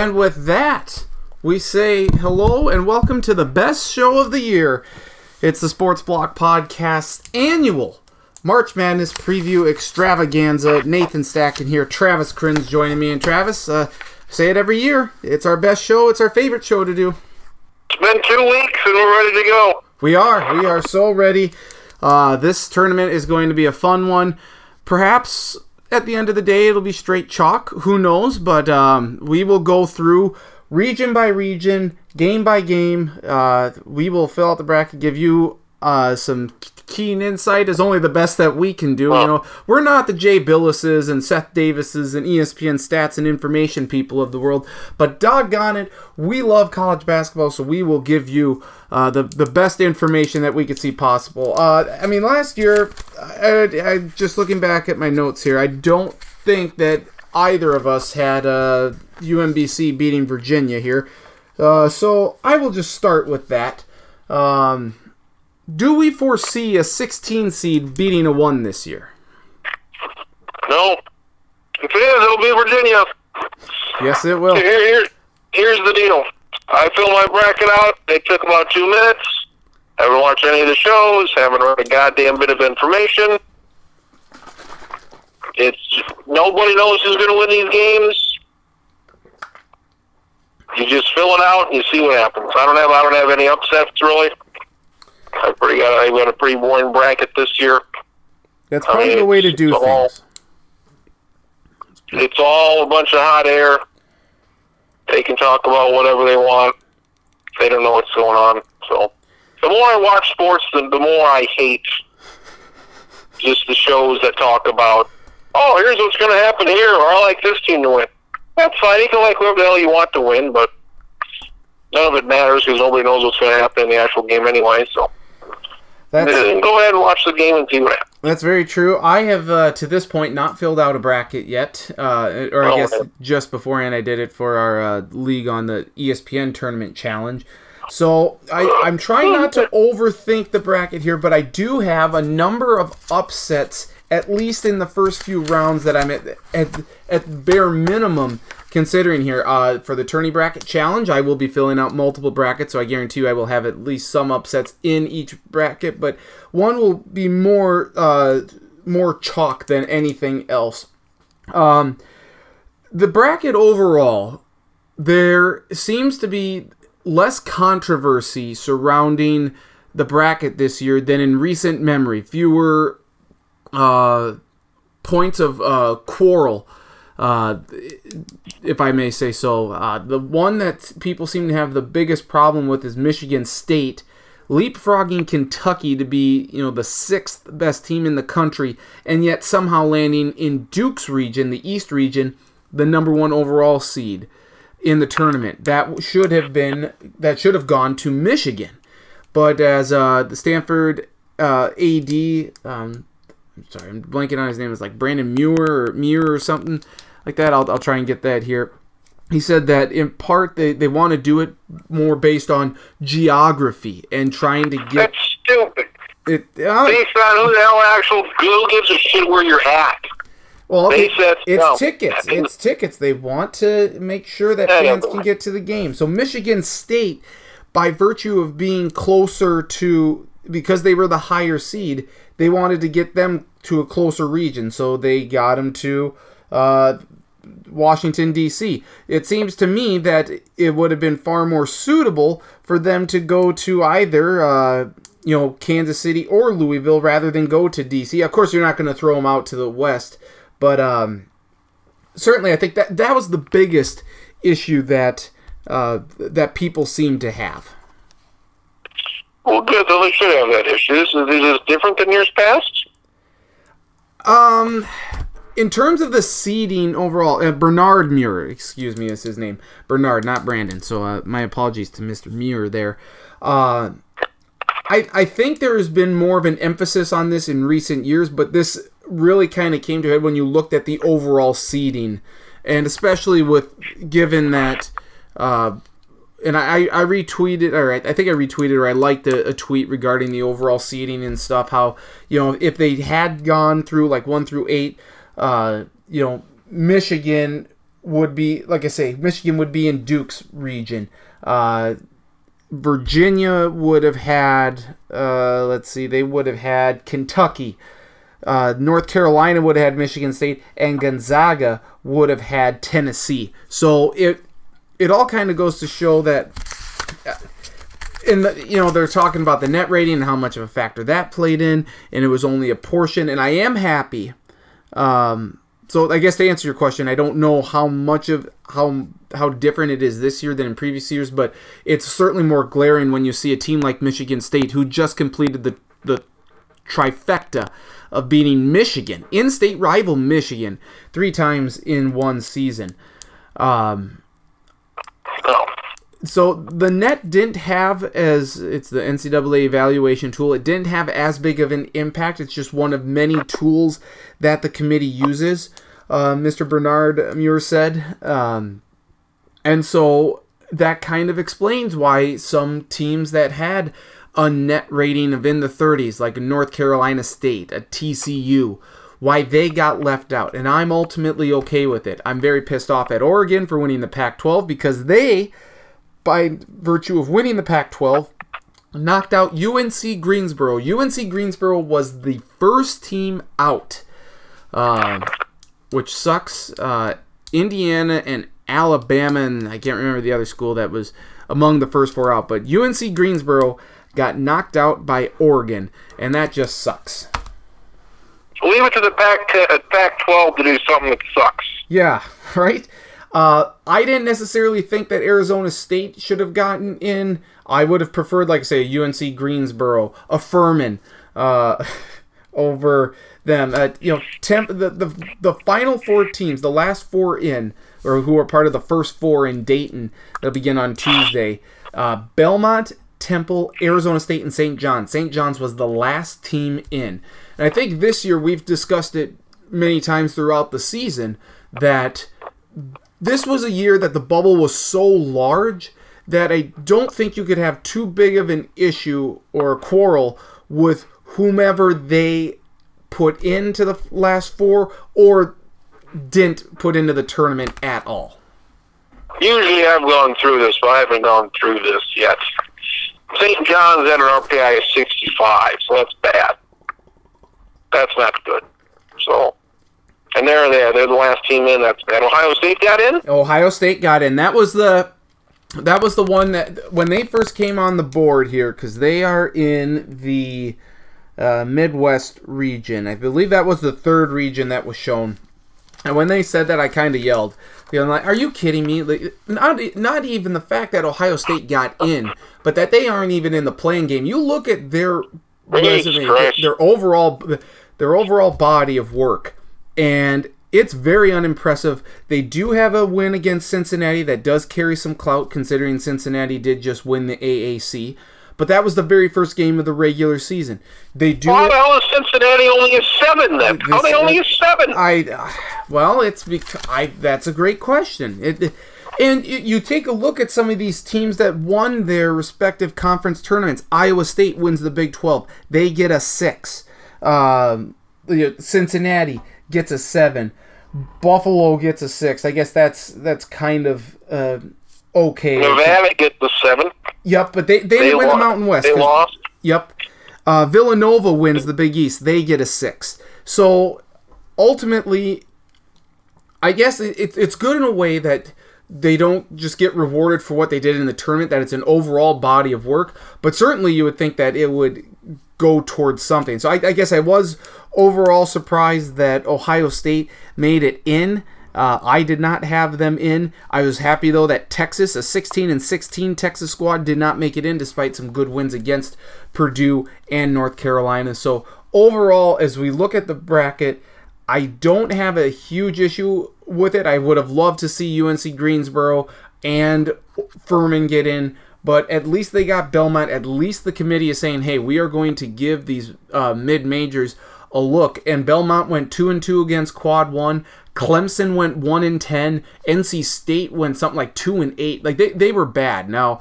And with that, we say hello and welcome to the best show of the year. It's the Sports Block Podcast annual March Madness preview extravaganza. Nathan Stacken here, Travis Kriens joining me. And Travis, uh, say it every year. It's our best show. It's our favorite show to do. It's been two weeks and we're ready to go. We are. We are so ready. Uh, this tournament is going to be a fun one. Perhaps at the end of the day, it'll be straight chalk. Who knows? But um, we will go through region by region, game by game. Uh, we will fill out the bracket, give you uh, some keen insight is only the best that we can do. You know, we're not the Jay Bilases and Seth Davises and ESPN stats and information people of the world, but doggone it, we love college basketball, so we will give you uh, the the best information that we could see possible. Uh, I mean, last year, I, I, just looking back at my notes here, I don't think that either of us had uh, UMBC beating Virginia here. Uh, so I will just start with that. Um, do we foresee a 16 seed beating a 1 this year? No. If it is, it'll be Virginia. Yes, it will. Here, here, here's the deal. I fill my bracket out. It took about two minutes. Haven't watched any of the shows. Haven't read a goddamn bit of information. It's nobody knows who's going to win these games. You just fill it out and you see what happens. I don't have I don't have any upsets really. I pretty got I got a pretty boring bracket this year. That's probably I mean, the way to do all, things. It's all a bunch of hot air. They can talk about whatever they want. They don't know what's going on. So the more I watch sports, the, the more I hate just the shows that talk about, oh, here's what's going to happen here, or I like this team to win. That's fine. You can like whoever the hell you want to win, but none of it matters because nobody knows what's going to happen in the actual game anyway. So that's, go ahead and watch the game and see what happens. That's very true. I have uh, to this point not filled out a bracket yet, uh, or I oh, guess okay. just beforehand I did it for our uh, league on the ESPN tournament challenge. So I, I'm trying not to overthink the bracket here, but I do have a number of upsets at least in the first few rounds that I'm at at, at bare minimum considering here. Uh, for the tourney bracket challenge, I will be filling out multiple brackets, so I guarantee you I will have at least some upsets in each bracket, but one will be more uh, more chalk than anything else. Um, the bracket overall, there seems to be less controversy surrounding the bracket this year than in recent memory. Fewer uh, points of uh, quarrel, uh, if I may say so. Uh, the one that people seem to have the biggest problem with is Michigan State leapfrogging Kentucky to be, you know, the sixth best team in the country, and yet somehow landing in Duke's region, the East region, the number one overall seed in the tournament. That should have been that should have gone to Michigan, but as uh, the Stanford uh, AD um, I'm sorry, I'm blanking on his name. It's like Brandon Muir or Muir or something like that. I'll, I'll try and get that here. He said that in part they, they want to do it more based on geography and trying to get. That's stupid. It, uh, based on who the hell actual who gives a shit where you're at. Well, it, it's no. tickets. It's tickets. They want to make sure that fans can get to the game. So Michigan State, by virtue of being closer to, because they were the higher seed, they wanted to get them to a closer region, so they got them to uh, Washington, D.C. It seems to me that it would have been far more suitable for them to go to either. Uh, you know, Kansas City or Louisville rather than go to DC. Of course, you're not going to throw them out to the west, but um, certainly I think that that was the biggest issue that uh, that people seem to have. Well, good. Then they should have that issue. Is, is this different than years past? Um, in terms of the seeding overall, uh, Bernard Muir, excuse me, is his name. Bernard, not Brandon. So uh, my apologies to Mr. Muir there. Uh, I I think there has been more of an emphasis on this in recent years, but this really kind of came to head when you looked at the overall seeding, and especially with given that uh, and I, I retweeted or I, I think I retweeted or I liked a, a, tweet regarding the overall seating and stuff. How you know if they had gone through like one through eight, uh, you know Michigan would be, like I say, Michigan would be in Duke's region. Uh, Virginia would have had, uh, let's see, they would have had Kentucky. Uh, North Carolina would have had Michigan State, and Gonzaga would have had Tennessee. So it it all kind of goes to show that, uh, in the you know they're talking about the net rating and how much of a factor that played in, and it was only a portion. And I am happy. Um, so I guess to answer your question, I don't know how much of how how different it is this year than in previous years, but it's certainly more glaring when you see a team like Michigan State who just completed the the trifecta of beating Michigan, in-state rival Michigan, three times in one season. Um, so the net didn't have as it's the NCAA evaluation tool. It didn't have as big of an impact. It's just one of many tools that the committee uses. Uh, Mr. Bernard Muir said, um, and so that kind of explains why some teams that had a net rating of in the 30s, like North Carolina State, a TCU, why they got left out. And I'm ultimately okay with it. I'm very pissed off at Oregon for winning the Pac 12 because they by virtue of winning the Pac 12, knocked out UNC Greensboro. UNC Greensboro was the first team out, uh, which sucks. Uh, Indiana and Alabama, and I can't remember the other school that was among the first four out, but UNC Greensboro got knocked out by Oregon, and that just sucks. Leave it to the Pac, Pac 12 to do something that sucks. Yeah, right? Uh, I didn't necessarily think that Arizona State should have gotten in. I would have preferred, like I say, UNC Greensboro, a Furman, uh, over them. Uh, you know, temp the, the the final four teams, the last four in, or who are part of the first four in Dayton, they'll begin on Tuesday. Uh, Belmont, Temple, Arizona State, and St. John's. St. John's was the last team in, and I think this year we've discussed it many times throughout the season that this was a year that the bubble was so large that I don't think you could have too big of an issue or a quarrel with whomever they put into the last four or didn't put into the tournament at all. Usually I've gone through this, but I haven't gone through this yet. St. John's at an RPI of 65, so that's bad. That's not good. So and they're there. They're the last team in. That's bad. Ohio State got in. Ohio State got in. That was the that was the one that when they first came on the board here because they are in the uh, Midwest region. I believe that was the third region that was shown. And when they said that, I kind of yelled. You know, like, are you kidding me? Like, not not even the fact that Ohio State got in, but that they aren't even in the playing game. You look at their resume, their overall their overall body of work and it's very unimpressive. They do have a win against Cincinnati that does carry some clout, considering Cincinnati did just win the AAC. But that was the very first game of the regular season. They do. How the hell is Cincinnati only a seven then? How they only a seven? I, uh, well, it's because I. That's a great question. It, and you take a look at some of these teams that won their respective conference tournaments. Iowa State wins the Big Twelve; they get a six. Um, Cincinnati gets a seven. Buffalo gets a six. I guess that's that's kind of uh, okay. Nevada gets the seven. Yep, but they they, they win the Mountain West. They lost. Yep. Uh, Villanova wins the Big East. They get a six. So ultimately, I guess it, it's good in a way that they don't just get rewarded for what they did in the tournament. That it's an overall body of work. But certainly, you would think that it would go towards something. So I, I guess I was overall surprised that Ohio State made it in. Uh, I did not have them in. I was happy though that Texas, a 16 and 16 Texas squad, did not make it in despite some good wins against Purdue and North Carolina. So overall, as we look at the bracket, I don't have a huge issue with it. I would have loved to see UNC Greensboro and Furman get in, but at least they got Belmont. At least the committee is saying, "Hey, we are going to give these uh, mid majors a look. And Belmont went two and two against Quad One. Clemson went one and ten. NC State went something like two and eight. Like they, they were bad. Now,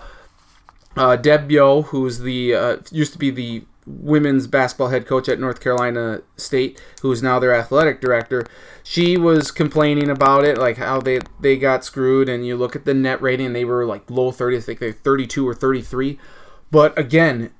uh, Deb Yow, who's the uh, used to be the women's basketball head coach at North Carolina State, who is now their athletic director, she was complaining about it, like how they they got screwed. And you look at the net rating, they were like low 30s, I think they're 32 or 33. But again,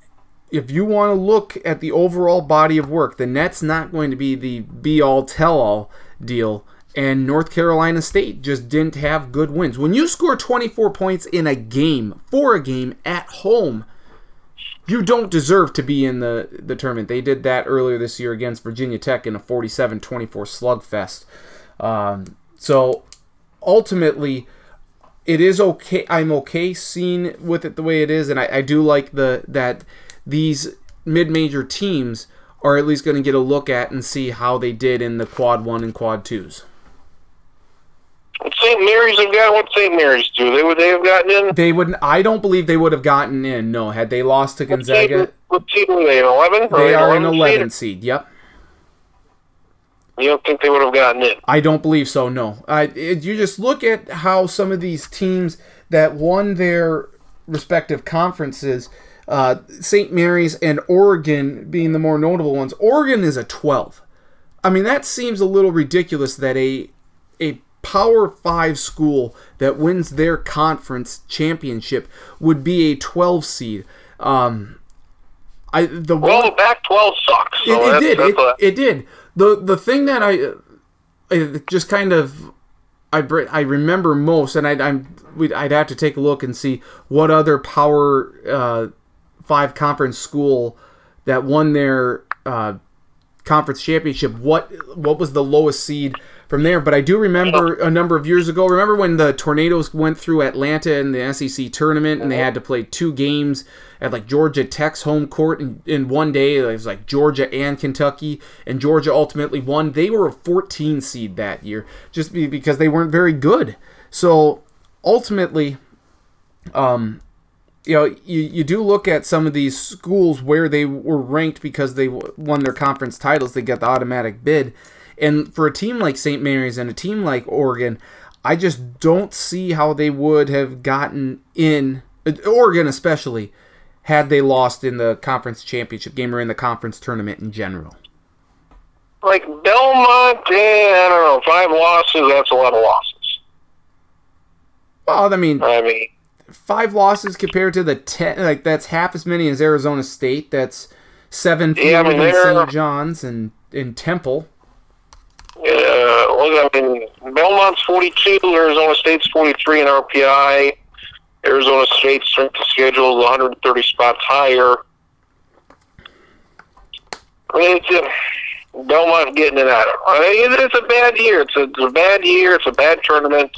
if you want to look at the overall body of work, the net's not going to be the be all tell all deal. And North Carolina State just didn't have good wins. When you score 24 points in a game, for a game at home, you don't deserve to be in the, the tournament. They did that earlier this year against Virginia Tech in a 47 24 slugfest. Um, so ultimately, it is okay. I'm okay seeing with it the way it is, and I, I do like the that these mid-major teams are at least going to get a look at and see how they did in the quad one and quad twos. St. Mary's have got what St. Mary's do? They would they have gotten in? They wouldn't. I don't believe they would have gotten in. No, had they lost to Gonzaga. What team, what team are they? An eleven? They are an eleven seed? seed. Yep. You don't think they would have gotten in? I don't believe so. No. I. It, you just look at how some of these teams that won their respective conferences. Uh, St. Mary's and Oregon being the more notable ones. Oregon is a 12. I mean, that seems a little ridiculous that a Power 5 school that wins their conference championship would be a 12 seed. Um, I the well, the Pac-12 sucks. So it, it did. It, a... it, did. The the thing that I, I just kind of I I remember most, and I, I'm I'd have to take a look and see what other Power uh, Five conference school that won their uh, conference championship. What what was the lowest seed? From there. But I do remember a number of years ago. Remember when the Tornadoes went through Atlanta in the SEC tournament and they had to play two games at like Georgia Tech's home court in, in one day. It was like Georgia and Kentucky, and Georgia ultimately won. They were a 14 seed that year just because they weren't very good. So ultimately, um, you know, you, you do look at some of these schools where they were ranked because they won their conference titles, they get the automatic bid. And for a team like St. Mary's and a team like Oregon, I just don't see how they would have gotten in, Oregon especially, had they lost in the conference championship game or in the conference tournament in general. Like Belmont, eh, I don't know, five losses, that's a lot of losses. Well, I mean, I mean, five losses compared to the ten, like that's half as many as Arizona State. That's seven fewer yeah, I mean, than St. John's and in Temple. Uh, I mean, Belmont's 42, Arizona State's 43 in RPI. Arizona State's strength of schedule is 130 spots higher. I mean, it's a, Belmont getting it out of. I mean, it's a bad year. It's a, it's a bad year. It's a bad tournament.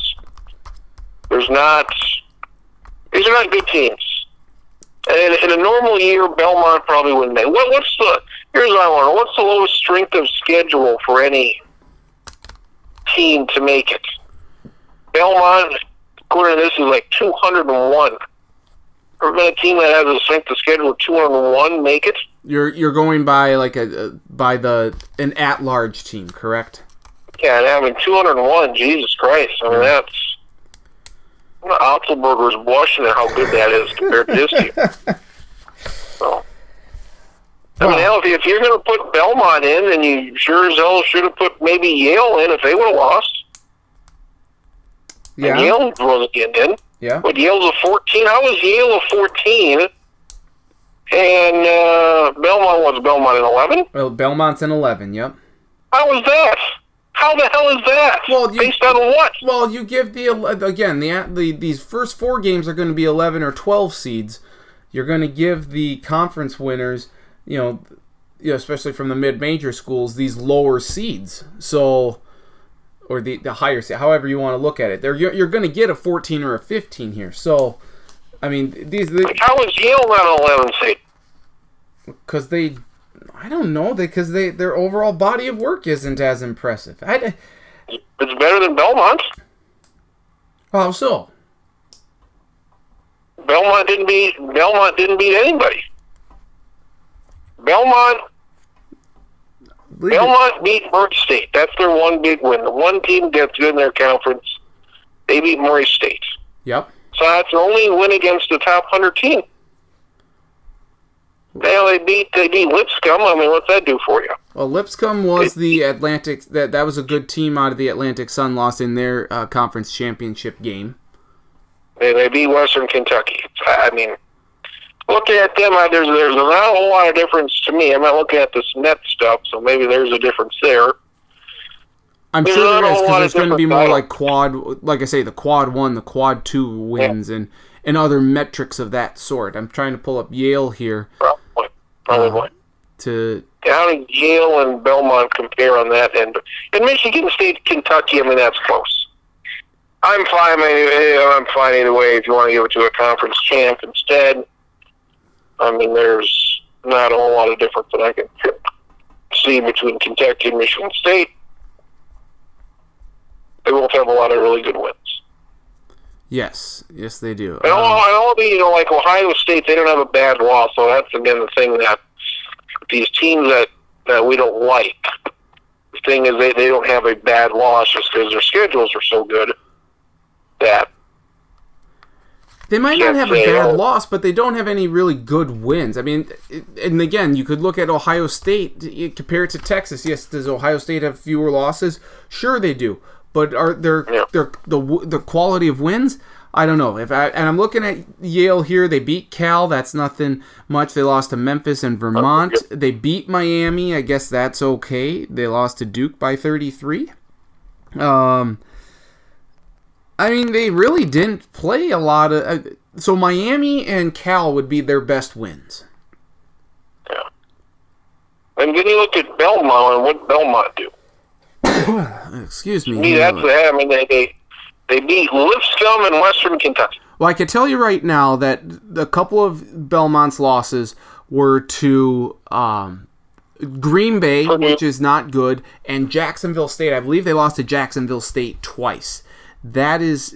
There's not. These are not good teams. And in, in a normal year, Belmont probably wouldn't make. What, what's the? Here's what I wonder. What's the lowest strength of schedule for any team to make it. Belmont, according to this, is like 201. Ever been a team that has a strength of schedule of 201 make it? You're you're going by like a, a by the an at large team, correct? Yeah, and having 201, Jesus Christ! I mean that's Otzelberger's blushing at how good that is compared to this team. So. I mean, hell, if you're going to put Belmont in, then you sure as hell should have put maybe Yale in if they would have lost. Yeah. And Yale wasn't getting in. Yeah. But Yale's a 14. How was Yale a 14? And uh, Belmont was Belmont in 11? Well, Belmont's in 11, yep. How was that? How the hell is that? Well, you, based on what? Well, you give the again the, the these first four games are going to be 11 or 12 seeds. You're going to give the conference winners you know, you know, especially from the mid-major schools, these lower seeds. So, or the, the higher seed, however you want to look at it, there you're, you're going to get a 14 or a 15 here. So, I mean, these. The, How is Yale not 11 seed? Because they, I don't know, because they, their overall body of work isn't as impressive. I, it's better than Belmont. How so? Belmont didn't beat Belmont didn't beat anybody. Belmont. Belmont it. beat Murray State. That's their one big win. The one team gets good in their conference. They beat Murray State. Yep. So that's the only win against the top hundred team. Well, they beat they beat Lipscomb. I mean, what's that do for you? Well, Lipscomb was the Atlantic. That that was a good team out of the Atlantic Sun. Lost in their uh, conference championship game. They, they beat Western Kentucky. I mean, looking at them, I, there's there's not a whole lot of difference to me. I'm not looking at this net stuff, so maybe there's a difference there. I'm there's sure there is because there's going to be more like quad, like I say, the quad one, the quad two wins, yeah. and and other metrics of that sort. I'm trying to pull up Yale here. Probably, probably. Uh, to how do Yale and Belmont compare on that end? And Michigan State, Kentucky, I mean that's close. I'm fine. I'm fine either way. If you want to give it to a conference champ instead, I mean, there's not a whole lot of difference that I can see between Kentucky and Michigan State. They both have a lot of really good wins. Yes, yes, they do. And all, um, and all the, you know, like Ohio State, they don't have a bad loss. So that's again the thing that these teams that that we don't like. The thing is, they they don't have a bad loss just because their schedules are so good that they might not have a bad loss, but they don't have any really good wins. I mean, and again, you could look at Ohio State compare it to Texas. Yes, does Ohio State have fewer losses? Sure, they do. But are their yeah. their the the quality of wins? I don't know. If I, and I'm looking at Yale here, they beat Cal. That's nothing much. They lost to Memphis and Vermont. They beat Miami. I guess that's okay. They lost to Duke by 33. Um, I mean, they really didn't play a lot of. Uh, so Miami and Cal would be their best wins. Yeah. And then you look at Belmont and what Belmont do. Excuse me. me that's I mean, they, they they beat Lipscomb and Western Kentucky. Well, I can tell you right now that a couple of Belmont's losses were to um, Green Bay, which is not good, and Jacksonville State. I believe they lost to Jacksonville State twice that is,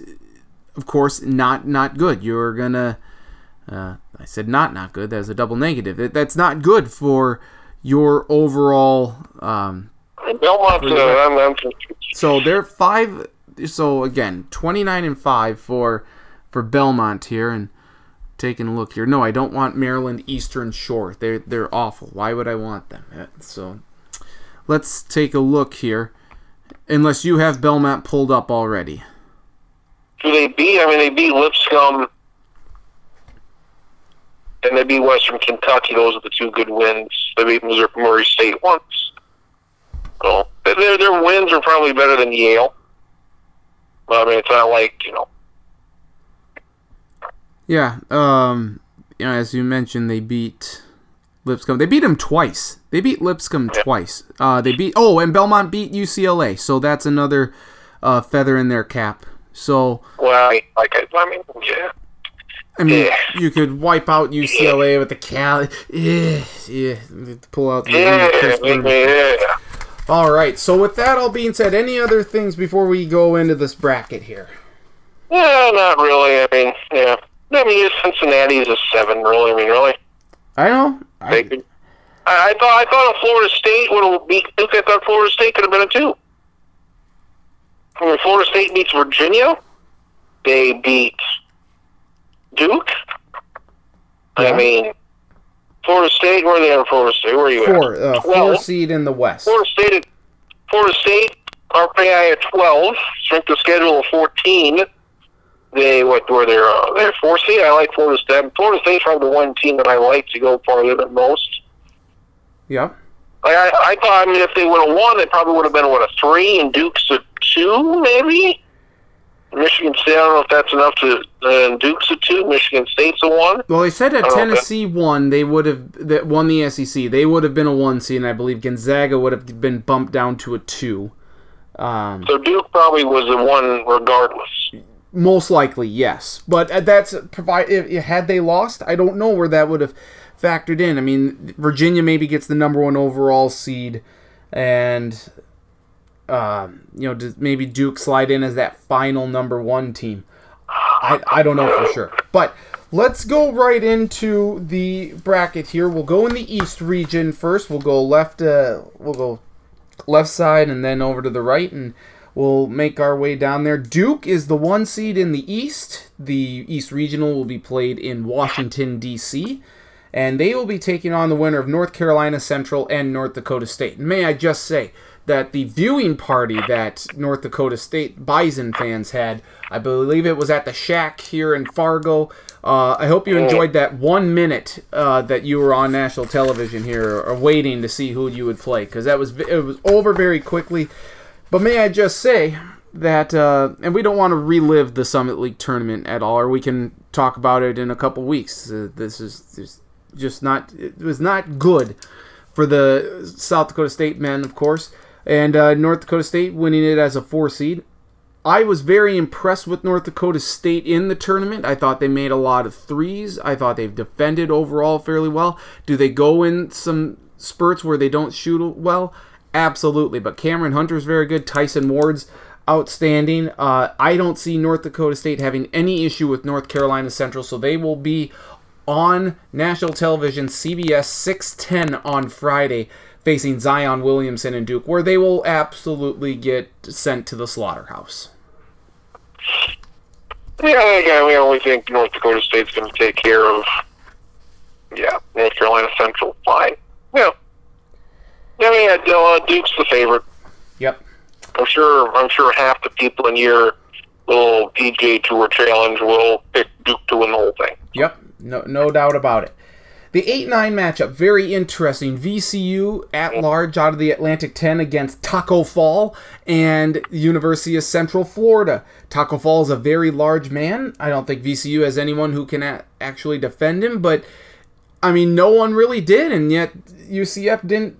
of course, not not good. You're gonna. Uh, I said not not good. That's a double negative. that's not good for your overall. Um, Belmont. Uh, so they're five. So again, twenty nine and five for for Belmont here, and taking a look here. No, I don't want Maryland Eastern Shore. They're they're awful. Why would I want them? So let's take a look here. Unless you have Belmont pulled up already who they beat. I mean, they beat Lipscomb and they beat Western Kentucky. Those are the two good wins. They beat Missouri Murray State once. So their their wins are probably better than Yale. But I mean, it's not like you know. Yeah, um, you know, as you mentioned, they beat Lipscomb. They beat them twice. They beat Lipscomb yeah. twice. Uh, they beat oh, and Belmont beat UCLA. So that's another uh, feather in their cap. So well, like I mean, yeah. I mean, yeah. you could wipe out UCLA yeah. with the Cal. Yeah, yeah. Pull out the yeah, yeah. All right. So with that all being said, any other things before we go into this bracket here? Yeah, not really. I mean, yeah. I mean, Cincinnati is a seven. Really, I mean, really. I know. I, I, I thought I thought Florida State would have beat Duke. I thought Florida State could have been a two when Florida State beats Virginia, they beat Duke. Yeah. I mean, Florida State. Where are they at? Florida State. Where are you four, at? Uh, four seed in the West. Florida State. Florida State. RPI at twelve. Strength of schedule of fourteen. They what were they? Uh, they're four seed. I like Florida State. Florida State's probably the one team that I like to go farther than most. Yeah. Like I, I thought. I mean, if they would have won, it probably would have been what a three, and Duke's a two, maybe. Michigan State. I don't know if that's enough to. Uh, Duke's a two. Michigan State's a one. Well, they said at Tennessee won, they would have that won the SEC. They would have been a one seed, and I believe Gonzaga would have been bumped down to a two. Um, so Duke probably was a one regardless. Most likely, yes. But uh, that's provide. Had they lost, I don't know where that would have factored in. I mean, Virginia maybe gets the number one overall seed, and uh, you know, maybe Duke slide in as that final number one team. I, I don't know for sure. But let's go right into the bracket here. We'll go in the East region first. We'll go left. Uh, we'll go left side and then over to the right, and we'll make our way down there. Duke is the one seed in the East. The East Regional will be played in Washington D.C. and they will be taking on the winner of North Carolina Central and North Dakota State. May I just say that the viewing party that North Dakota State Bison fans had, I believe it was at the Shack here in Fargo. Uh, I hope you enjoyed that one minute uh, that you were on national television here, or waiting to see who you would play, because that was it was over very quickly. But may I just say that, uh, and we don't want to relive the Summit League tournament at all, or we can talk about it in a couple weeks. Uh, this is just not it was not good for the South Dakota State men, of course, and uh, North Dakota State winning it as a four seed. I was very impressed with North Dakota State in the tournament. I thought they made a lot of threes. I thought they've defended overall fairly well. Do they go in some spurts where they don't shoot well? Absolutely. But Cameron Hunter's very good. Tyson Ward's outstanding. Uh, I don't see North Dakota State having any issue with North Carolina Central, so they will be on national television, CBS 610 on Friday, facing Zion Williamson and Duke, where they will absolutely get sent to the slaughterhouse. Yeah, again, we only think North Dakota State's going to take care of, yeah, North Carolina Central. Fine. Yeah. Yeah, I mean, uh, Duke's the favorite. Yep. I'm sure. I'm sure half the people in your little PGA Tour challenge will pick Duke to win the whole thing. Yep. No, no doubt about it. The 8 9 matchup, very interesting. VCU at large out of the Atlantic 10 against Tacko Fall and University of Central Florida. Tacko Fall is a very large man. I don't think VCU has anyone who can a- actually defend him, but I mean, no one really did, and yet UCF didn't.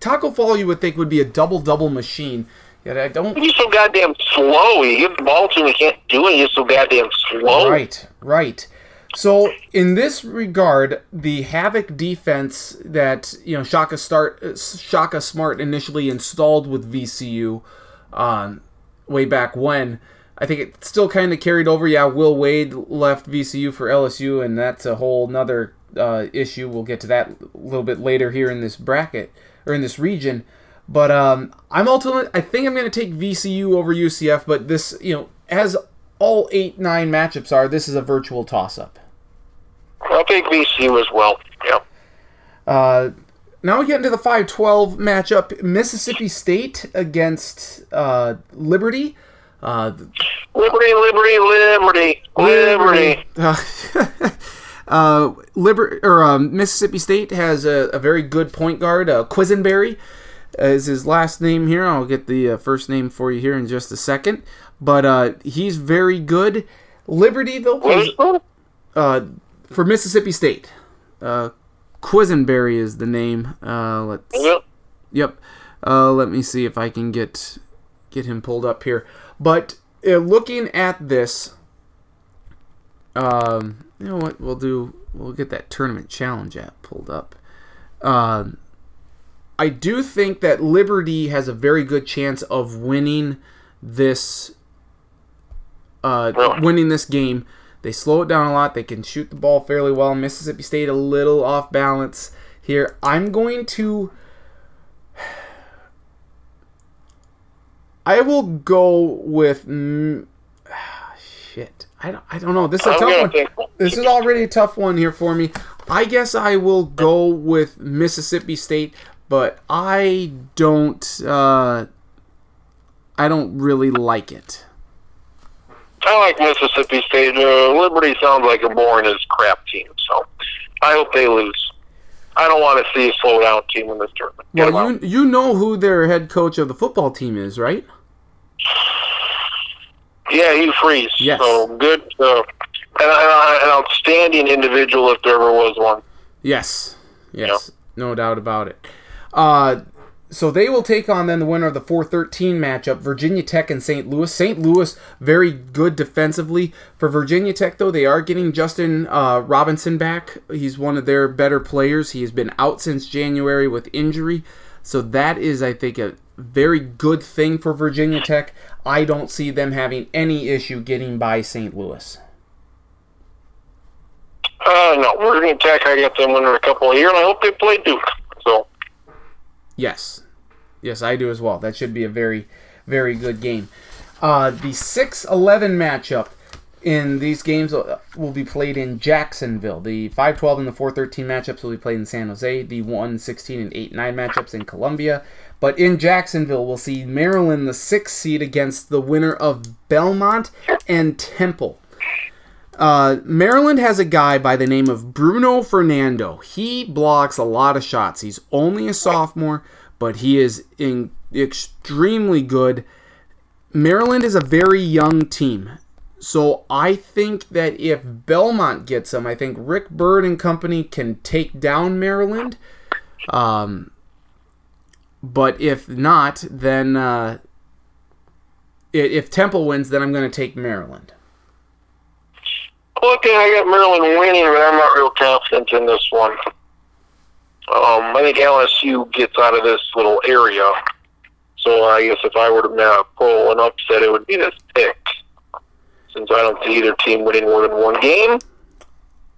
Tacko Fall, you would think, would be a double double machine. Yet I don't. He's so goddamn slow. You give the ball to him, he can't do it. He's so goddamn slow. Right, right. So in this regard, the Havoc defense that you know Shaka start Shaka Smart initially installed with VCU, um, way back when, I think it still kind of carried over. Yeah, Will Wade left VCU for LSU, and that's a whole nother uh, issue. We'll get to that a little bit later here in this bracket or in this region. But um, I'm ultimately, I think I'm going to take VCU over UCF. But this, you know, as all eight nine matchups are, this is a virtual toss up. Take VCU as well. Yep. Uh, now we get into the 5-12 matchup: Mississippi State against uh, Liberty. Uh, liberty, liberty, liberty, liberty. uh, Liber- or um, Mississippi State has a, a, very good point guard, uh, Quisenberry is his last name here. I'll get the uh, first name for you here in just a second. But uh, he's very good. Liberty, though, has, uh, for Mississippi State. Uh, Quisenberry is the name. Uh, let's. Yep. Yep. Uh, let me see if I can get get him pulled up here. But uh, looking at this, um, you know what we'll do? We'll get that tournament challenge app pulled up. Um, I do think that Liberty has a very good chance of winning this. Uh, winning this game they slow it down a lot. They can shoot the ball fairly well. Mississippi State a little off balance here. I'm going to. I will go with. Mm, shit. I don't, I don't know. This is a tough one. This is already a tough one here for me. I guess I will go with Mississippi State, but I don't. Uh, I don't really like it. I like Mississippi State. Uh, Liberty sounds like a boring as crap team, so I hope they lose. I don't want to see a slow down team in this tournament. Get well, you you know who their head coach of the football team is, right? Yeah, Hugh Freeze. Yes. So good, uh, and, an outstanding individual if there ever was one. Yes, yes, no doubt about it. Uh, so they will take on then the winner of the 4-13 matchup, Virginia Tech and St. Louis. St. Louis very good defensively. For Virginia Tech though, they are getting Justin uh, Robinson back. He's one of their better players. He has been out since January with injury, so that is I think a very good thing for Virginia Tech. I don't see them having any issue getting by St. Louis. Uh, no, Virginia Tech. I got them winning a couple of years, and I hope they play Duke. So. Yes, Yes, I do as well. That should be a very, very good game. Uh, the 6 11 matchup in these games uh, will be played in Jacksonville. The 5-12 and the 4-13 matchups will be played in San Jose. The 1-16 and 8-9 matchups in Columbia. But in Jacksonville, we'll see Maryland, the sixth seed, against the winner of Belmont and Temple. Uh, Maryland has a guy by the name of Bruno Fernando. He blocks a lot of shots. He's only a sophomore, but he is in extremely good. Maryland is a very young team. So I think that if Belmont gets him, I think Rick Byrd and company can take down Maryland. Um, but if not, then uh, if Temple wins, then I'm going to take Maryland. Okay, I got Maryland winning, but I'm not real confident in this one. Um, I think LSU gets out of this little area. So I guess if I were to now pull an upset, it would be this pick since I don't see either team winning more than one game.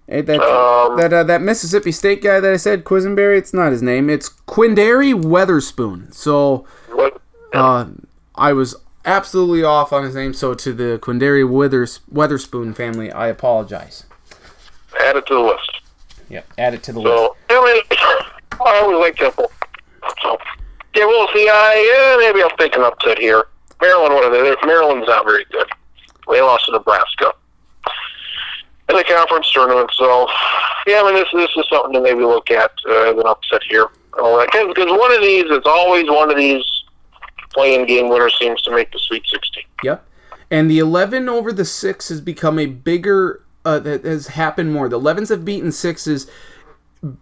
Hey, that um, that uh, that Mississippi State guy that I said Quisenberry, it's not his name. It's Quinndary Weatherspoon. So uh, I was absolutely off on his name. So to the Quinndary Withers, Weatherspoon family, I apologize. Add it to the list. Yep, add it to the so, list. I, mean, I always like Temple. So yeah, we'll see. I maybe I'll take an upset here. Maryland, what are they? Maryland's not very good. They lost to Nebraska in the conference tournament. So, yeah, I mean, this this is something to maybe look at uh, as an upset here. Because one of these, it's always one of these playing game winners seems to make the Sweet 16. Yep. And the 11 over the 6 has become a bigger, uh, that has happened more. The 11s have beaten 6s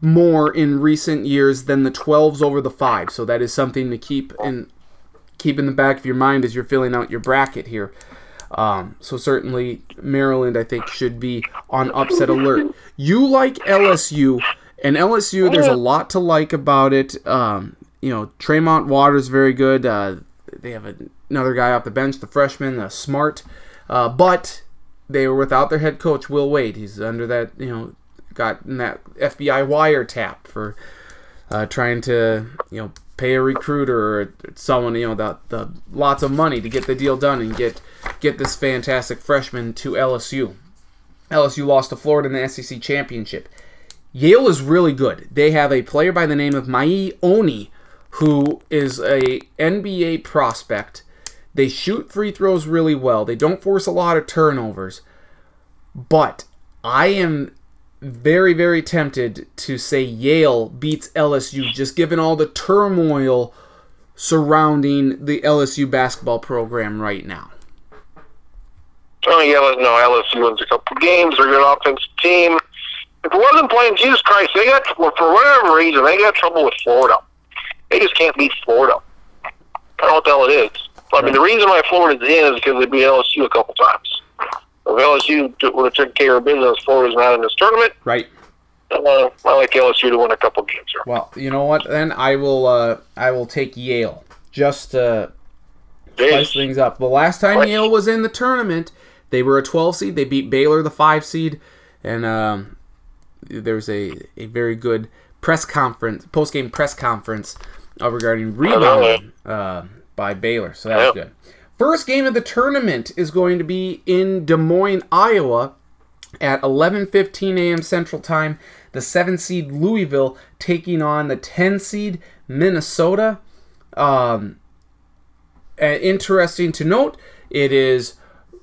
more in recent years than the 12s over the 5. So that is something to keep in keep in the back of your mind as you're filling out your bracket here. Um, so certainly Maryland, I think, should be on upset alert. You like LSU, and LSU, there's a lot to like about it. Um, you know, Tremont Waters very good. Uh, they have another guy off the bench, the freshman, uh, Smart, uh, but they were without their head coach Will Wade. He's under that, you know, got that FBI wiretap for uh, trying to, you know, pay a recruiter or someone, you know, the, the lots of money to get the deal done and get get this fantastic freshman to LSU. LSU lost to Florida in the SEC championship. Yale is really good. They have a player by the name of Miye Oni, who is a NBA prospect. They shoot free throws really well. They don't force a lot of turnovers. But I am very, very tempted to say Yale beats LSU, just given all the turmoil surrounding the LSU basketball program right now. Oh yeah, no, LSU wins a couple games. They're a good offensive team. If it wasn't playing, Jesus Christ, they got for whatever reason they got trouble with Florida. They just can't beat Florida. I don't know what the hell it is. I mean, the reason why Florida's in is because they beat LSU a couple times. If LSU would have taken care of business, Florida's not in this tournament. Right. Uh, I like LSU to win a couple games here. Well, you know what? Then I will. Uh, I will take Yale just to spice things up. The last time right. Yale was in the tournament, they were a 12 seed. They beat Baylor, the five seed, and um, there was a a very good press conference, post game press conference uh, regarding rebounding uh, by Baylor. So that was good. First game of the tournament is going to be in Des Moines, Iowa at 11:15 a.m. Central Time. The 7 seed Louisville taking on the 10 seed Minnesota. Um, interesting to note, it is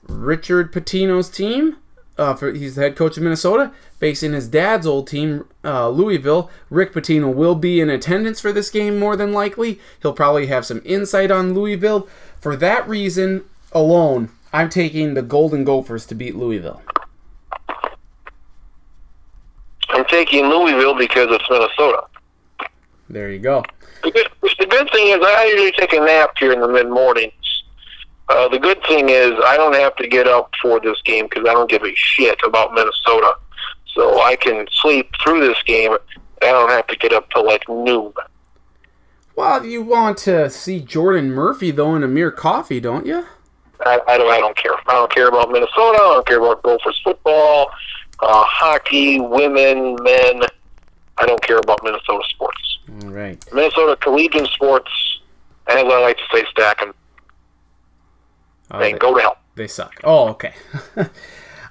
Richard Pitino's team. Uh, for, he's the head coach of Minnesota, facing his dad's old team, uh, Louisville. Rick Pitino will be in attendance for this game more than likely. He'll probably have some insight on Louisville. For that reason alone, I'm taking the Golden Gophers to beat Louisville. I'm taking Louisville because it's Minnesota. There you go. The good, the good thing is I usually take a nap here in the mid mornings. Uh, the good thing is I don't have to get up for this game because I don't give a shit about Minnesota. So I can sleep through this game. I don't have to get up till like noon. Well, you want to see Jordan Murphy though in Amir Coffey, don't you? I, I don't. I don't care. I don't care about Minnesota. I don't care about Gophers football, uh, hockey, women, men. I don't care about Minnesota sports. All right. Minnesota collegiate sports, as I like to say, Stacken. Oh, they, they go to hell. They suck. Oh, okay.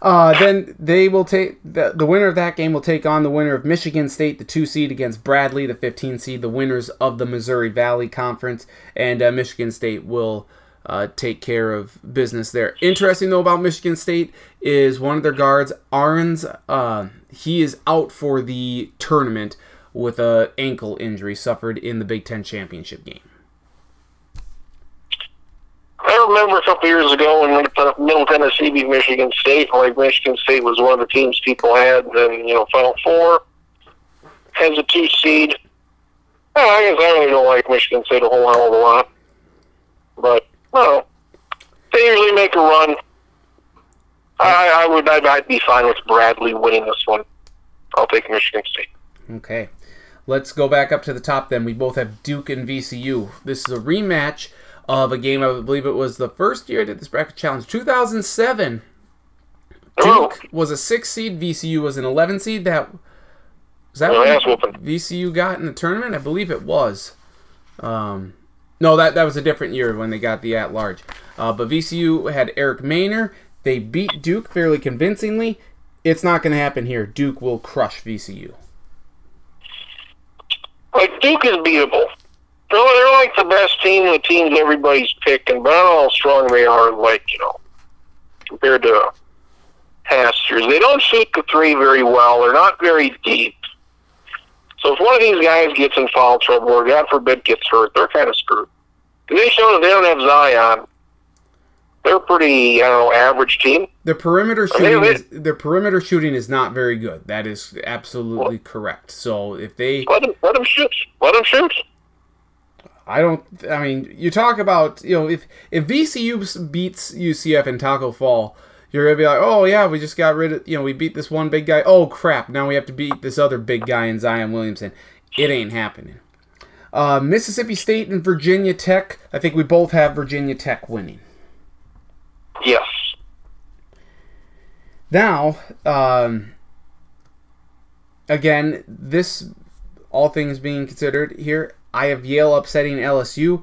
Uh, then they will take the, the winner of that game will take on the winner of Michigan State, the two seed, against Bradley, the 15 seed, the winners of the Missouri Valley Conference, and uh, Michigan State will uh, take care of business there. Interesting though about Michigan State is one of their guards, Ahrens. Uh, he is out for the tournament with a ankle injury suffered in the Big Ten championship game. I remember a couple years ago when Middle Tennessee beat Michigan State. Like Michigan State was one of the teams people had, and you know, Final Four has a two seed. Oh, I guess I really don't like Michigan State a whole hell of a lot, but well, they usually make a run. I, I would, I'd, I'd be fine with Bradley winning this one. I'll take Michigan State. Okay, let's go back up to the top. Then we both have Duke and VCU. This is a rematch of a game. I believe it was the first year I did this bracket challenge, 2007. Duke was a six seed. VCU was an 11 seed. That was that what VCU got in the tournament? I believe it was. Um, no, that that was a different year when they got the at large. Uh, but VCU had Eric Maynor. They beat Duke fairly convincingly. It's not going to happen here. Duke will crush VCU. Like Duke is beatable. They're, they're like the best team, the teams everybody's picking, but I don't know how strong they are. Like you know, compared to past years, they don't shoot the three very well. They're not very deep. So if one of these guys gets in foul trouble or God forbid gets hurt, they're kind of screwed. They show that they don't have Zion. They're a pretty, I don't know, average team. The perimeter shooting, is, the perimeter shooting is not very good. That is absolutely well, correct. So if they let them, let them shoot, let them shoot. I don't. I mean, you talk about you know if if VCU beats UCF in Tacko Fall, you're gonna be like, oh yeah, we just got rid of you know we beat this one big guy. Oh crap, now we have to beat this other big guy in Zion Williamson. It ain't happening. Uh, Mississippi State and Virginia Tech. I think we both have Virginia Tech winning. Yes. Now, um, again, this all things being considered here, I have Yale upsetting LSU.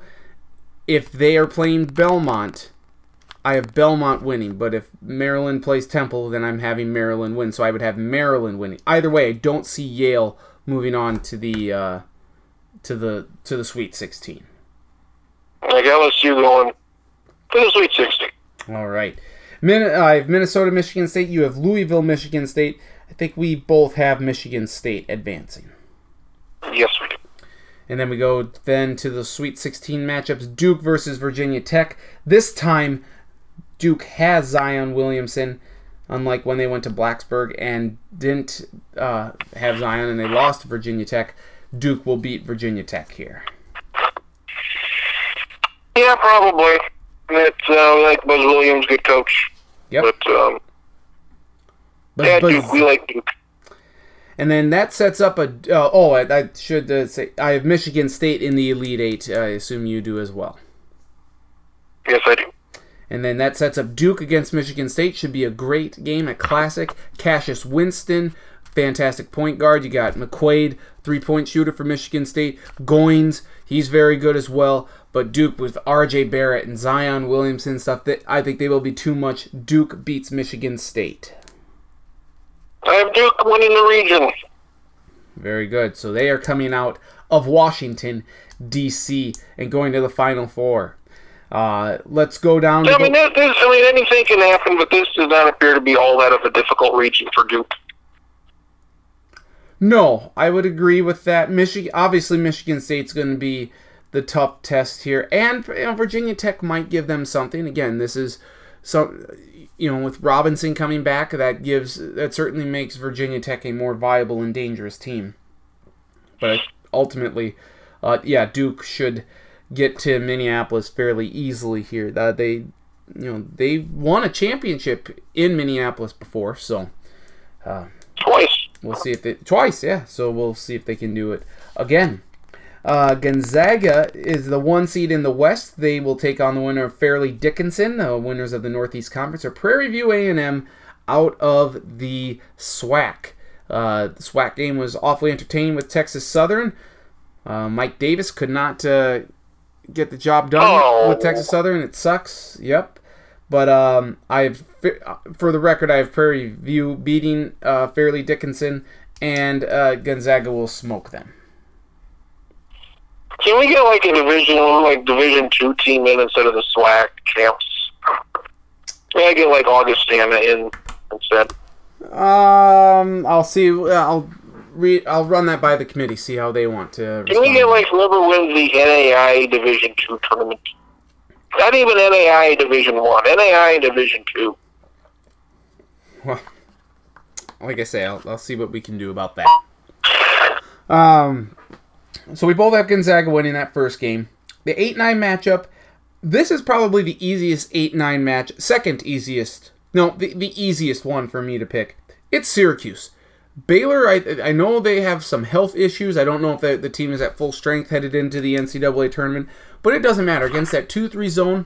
If they are playing Belmont, I have Belmont winning, but if Maryland plays Temple, then I'm having Maryland win. So I would have Maryland winning. Either way, I don't see Yale moving on to the uh, to the to the Sweet 16. Like LSU going to the Sweet 16. All right. Min- I have Minnesota, Michigan State. You have Louisville, Michigan State. I think we both have Michigan State advancing. Yes, we do. And then we go then to the Sweet 16 matchups Duke versus Virginia Tech. This time, Duke has Zion Williamson, unlike when they went to Blacksburg and didn't uh, have Zion and they lost to Virginia Tech. Duke will beat Virginia Tech here. Yeah, probably. It's uh, like Buzz Williams, good coach. Yep. But um, Buzz, yeah, Buzz, Duke. We like Duke. And then that sets up a. Uh, oh, I, I should uh, say I have Michigan State in the Elite Eight. I assume you do as well. Yes, I do. And then that sets up Duke against Michigan State. Should be a great game, a classic. Cassius Winston, fantastic point guard. You got McQuaid, three point shooter for Michigan State. Goins, he's very good as well. But Duke with R.J. Barrett and Zion Williamson stuff, that I think they will be too much. Duke beats Michigan State. I have Duke winning the region. Very good. So they are coming out of Washington, D.C., and going to the Final Four. Uh, let's go down. Yeah, I mean, this, this, I mean, anything can happen, but this does not appear to be all that of a difficult region for Duke. No, I would agree with that. Michigan, obviously, Michigan State's going to be the tough test here, and you know, Virginia Tech might give them something. Again, this is some, you know, with Robinson coming back, that gives that certainly makes Virginia Tech a more viable and dangerous team. But ultimately, uh, yeah, Duke should get to Minneapolis fairly easily here. That they, you know, they won a championship in Minneapolis before, so uh, twice. We'll see if they twice, yeah. So we'll see if they can do it again. Uh, Gonzaga is the one seed in the West. They will take on the winner of Fairleigh Dickinson, the winners of the Northeast Conference, or Prairie View A&M out of the SWAC. Uh, the SWAC game was awfully entertaining with Texas Southern. Uh, Mike Davis could not uh, get the job done oh. with Texas Southern. It sucks. Yep. But um, I've for the record, I have Prairie View beating uh, Fairleigh Dickinson, and uh, Gonzaga will smoke them. Can we get like a division like division two team in instead of the SWAC champs? Can I get like Augustana in instead? Um, I'll see. I'll read. I'll run that by the committee. See how they want to. Can we get like whoever wins the NAI Division Two tournament? Not even NAI Division One. NAI Division Two. Well, like I say, I'll, I'll see what we can do about that. Um, so we both have Gonzaga winning that first game. The 8 9 matchup, this is probably the easiest 8 9 match, second easiest, no, the, the easiest one for me to pick. It's Syracuse. Baylor, I, I know they have some health issues. I don't know if the, the team is at full strength headed into the NCAA tournament, but it doesn't matter. Against that 2 3 zone,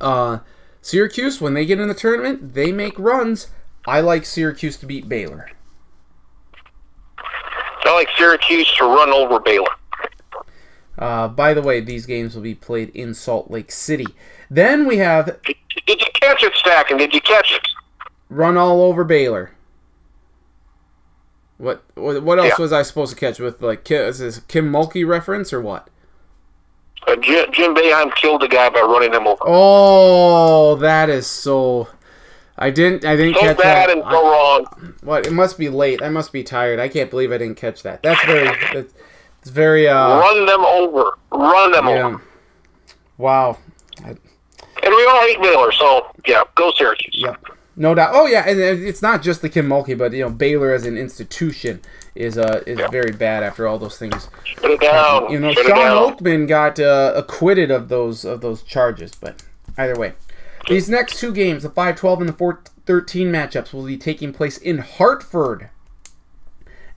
uh, Syracuse, when they get in the tournament, they make runs. I like Syracuse to beat Baylor. I like Syracuse to run over Baylor. Uh, by the way, these games will be played in Salt Lake City. Then we have. Did, did you catch it, Stacken? Did you catch it? Run all over Baylor. What what, what else yeah. was I supposed to catch with like is this Kim Mulkey reference or what? Uh, Jim, Jim Boeheim killed the guy by running him over. Oh, that is so. I didn't. I didn't so catch bad that. and so wrong. What? It must be late. I must be tired. I can't believe I didn't catch that. That's very. That's, it's very. Uh, Run them over. Run them yeah. over. Wow. I, and we all hate Baylor, so yeah, go Syracuse. Yeah, no doubt. Oh yeah, and it's not just the Kim Mulkey, but you know Baylor as an institution is uh is yeah. very bad after all those things. Put it down. You know, Shawn Oakman got uh, acquitted of those of those charges, but either way. These next two games, the 5-12 and the 4-13 matchups, will be taking place in Hartford.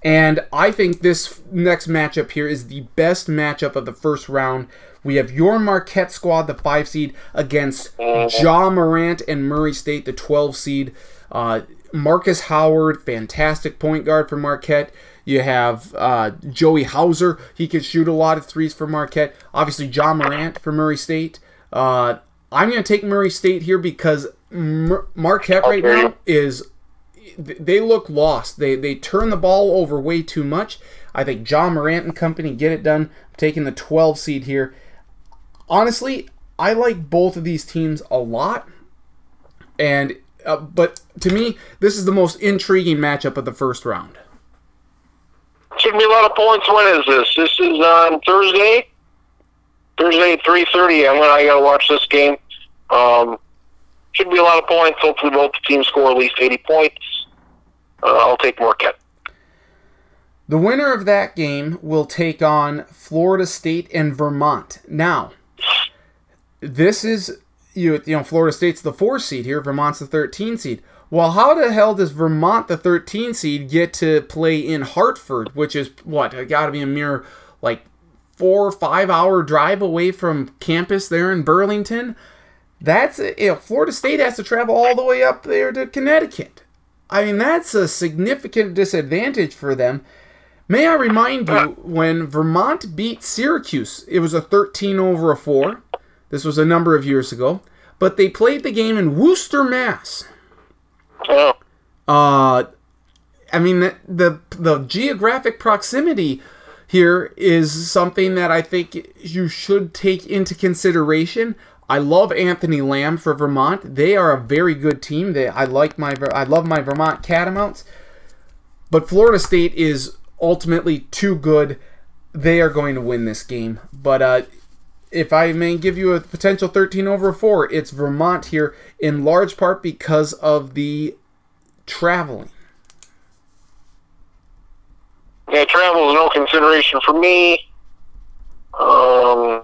And I think this next matchup here is the best matchup of the first round. We have your Marquette squad, the 5 seed, against Ja Morant and Murray State, the 12 seed. Uh, Marcus Howard, fantastic point guard for Marquette. You have uh, Joey Hauser. He can shoot a lot of threes for Marquette. Obviously, Ja Morant for Murray State. Uh, I'm going to take Murray State here because Mar- Marquette right now is they look lost. They they turn the ball over way too much. I think Ja Morant and company get it done. I'm taking the 12 seed here. Honestly, I like both of these teams a lot, and uh, but to me, this is the most intriguing matchup of the first round. Should be a lot of points. When is this? This is on Thursday. Thursday at three thirty. I'm gonna I gotta watch this game. Um, should be a lot of points. Hopefully, both teams score at least eighty points. Uh, I'll take Marquette. The winner of that game will take on Florida State and Vermont. Now, this is you, you know Florida State's the four seed here. Vermont's the thirteen seed. Well, how the hell does Vermont, the 13 seed, get to play in Hartford, which is what? Got to be a mere like four or five hour drive away from campus there in Burlington. That's you know, Florida State has to travel all the way up there to Connecticut. I mean, that's a significant disadvantage for them. May I remind you, when Vermont beat Syracuse, it was a 13 over a 4. This was a number of years ago. But they played the game in Worcester, Mass. Uh, I mean, the, the, the geographic proximity here is something that I think you should take into consideration. I love Anthony Lamb for Vermont. They are a very good team. They, I like my I love my Vermont Catamounts. But Florida State is ultimately too good. They are going to win this game. But uh, if I may give you a potential 13 over 4, it's Vermont here in large part because of the traveling. Yeah, travel is no consideration for me. Um,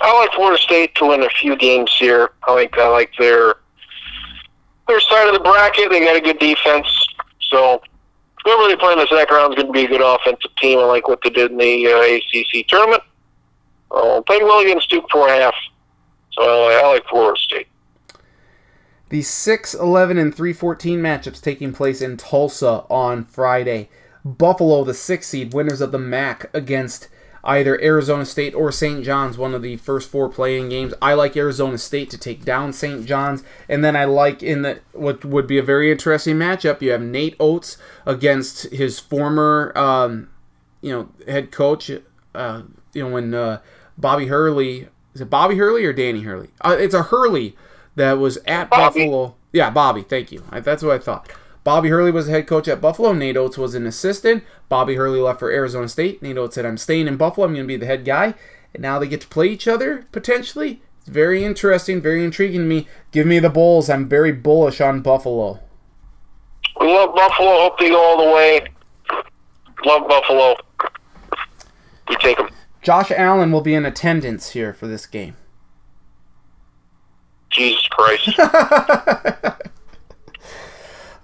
I like Florida State to win a few games here. I like I like their their side of the bracket. They got a good defense, so whoever they play in the second round is going to be a good offensive team. I like what they did in the uh, ACC tournament. Uh, played well against Duke for a half, so I, I like Florida State. The 6 11 and 3 14 matchups taking place in Tulsa on Friday. Buffalo, the six seed, winners of the MAC against either Arizona State or St. John's, one of the first four playing games. I like Arizona State to take down St. John's, and then I like in the what would be a very interesting matchup. You have Nate Oats against his former, um, you know, head coach. Uh, you know when uh, Bobby Hurley is it Bobby Hurley or Danny Hurley? Uh, it's a Hurley that was at Bobby. Buffalo. Yeah, Bobby. Thank you. I, that's what I thought. Bobby Hurley was the head coach at Buffalo. Nate Oats was an assistant. Bobby Hurley left for Arizona State. Nate Oats said, I'm staying in Buffalo. I'm going to be the head guy. And now they get to play each other, potentially. It's very interesting, very intriguing to me. Give me the Bulls. I'm very bullish on Buffalo. We love Buffalo. Hope they go all the way. Love Buffalo. We take them. Josh Allen will be in attendance here for this game. Jesus Christ.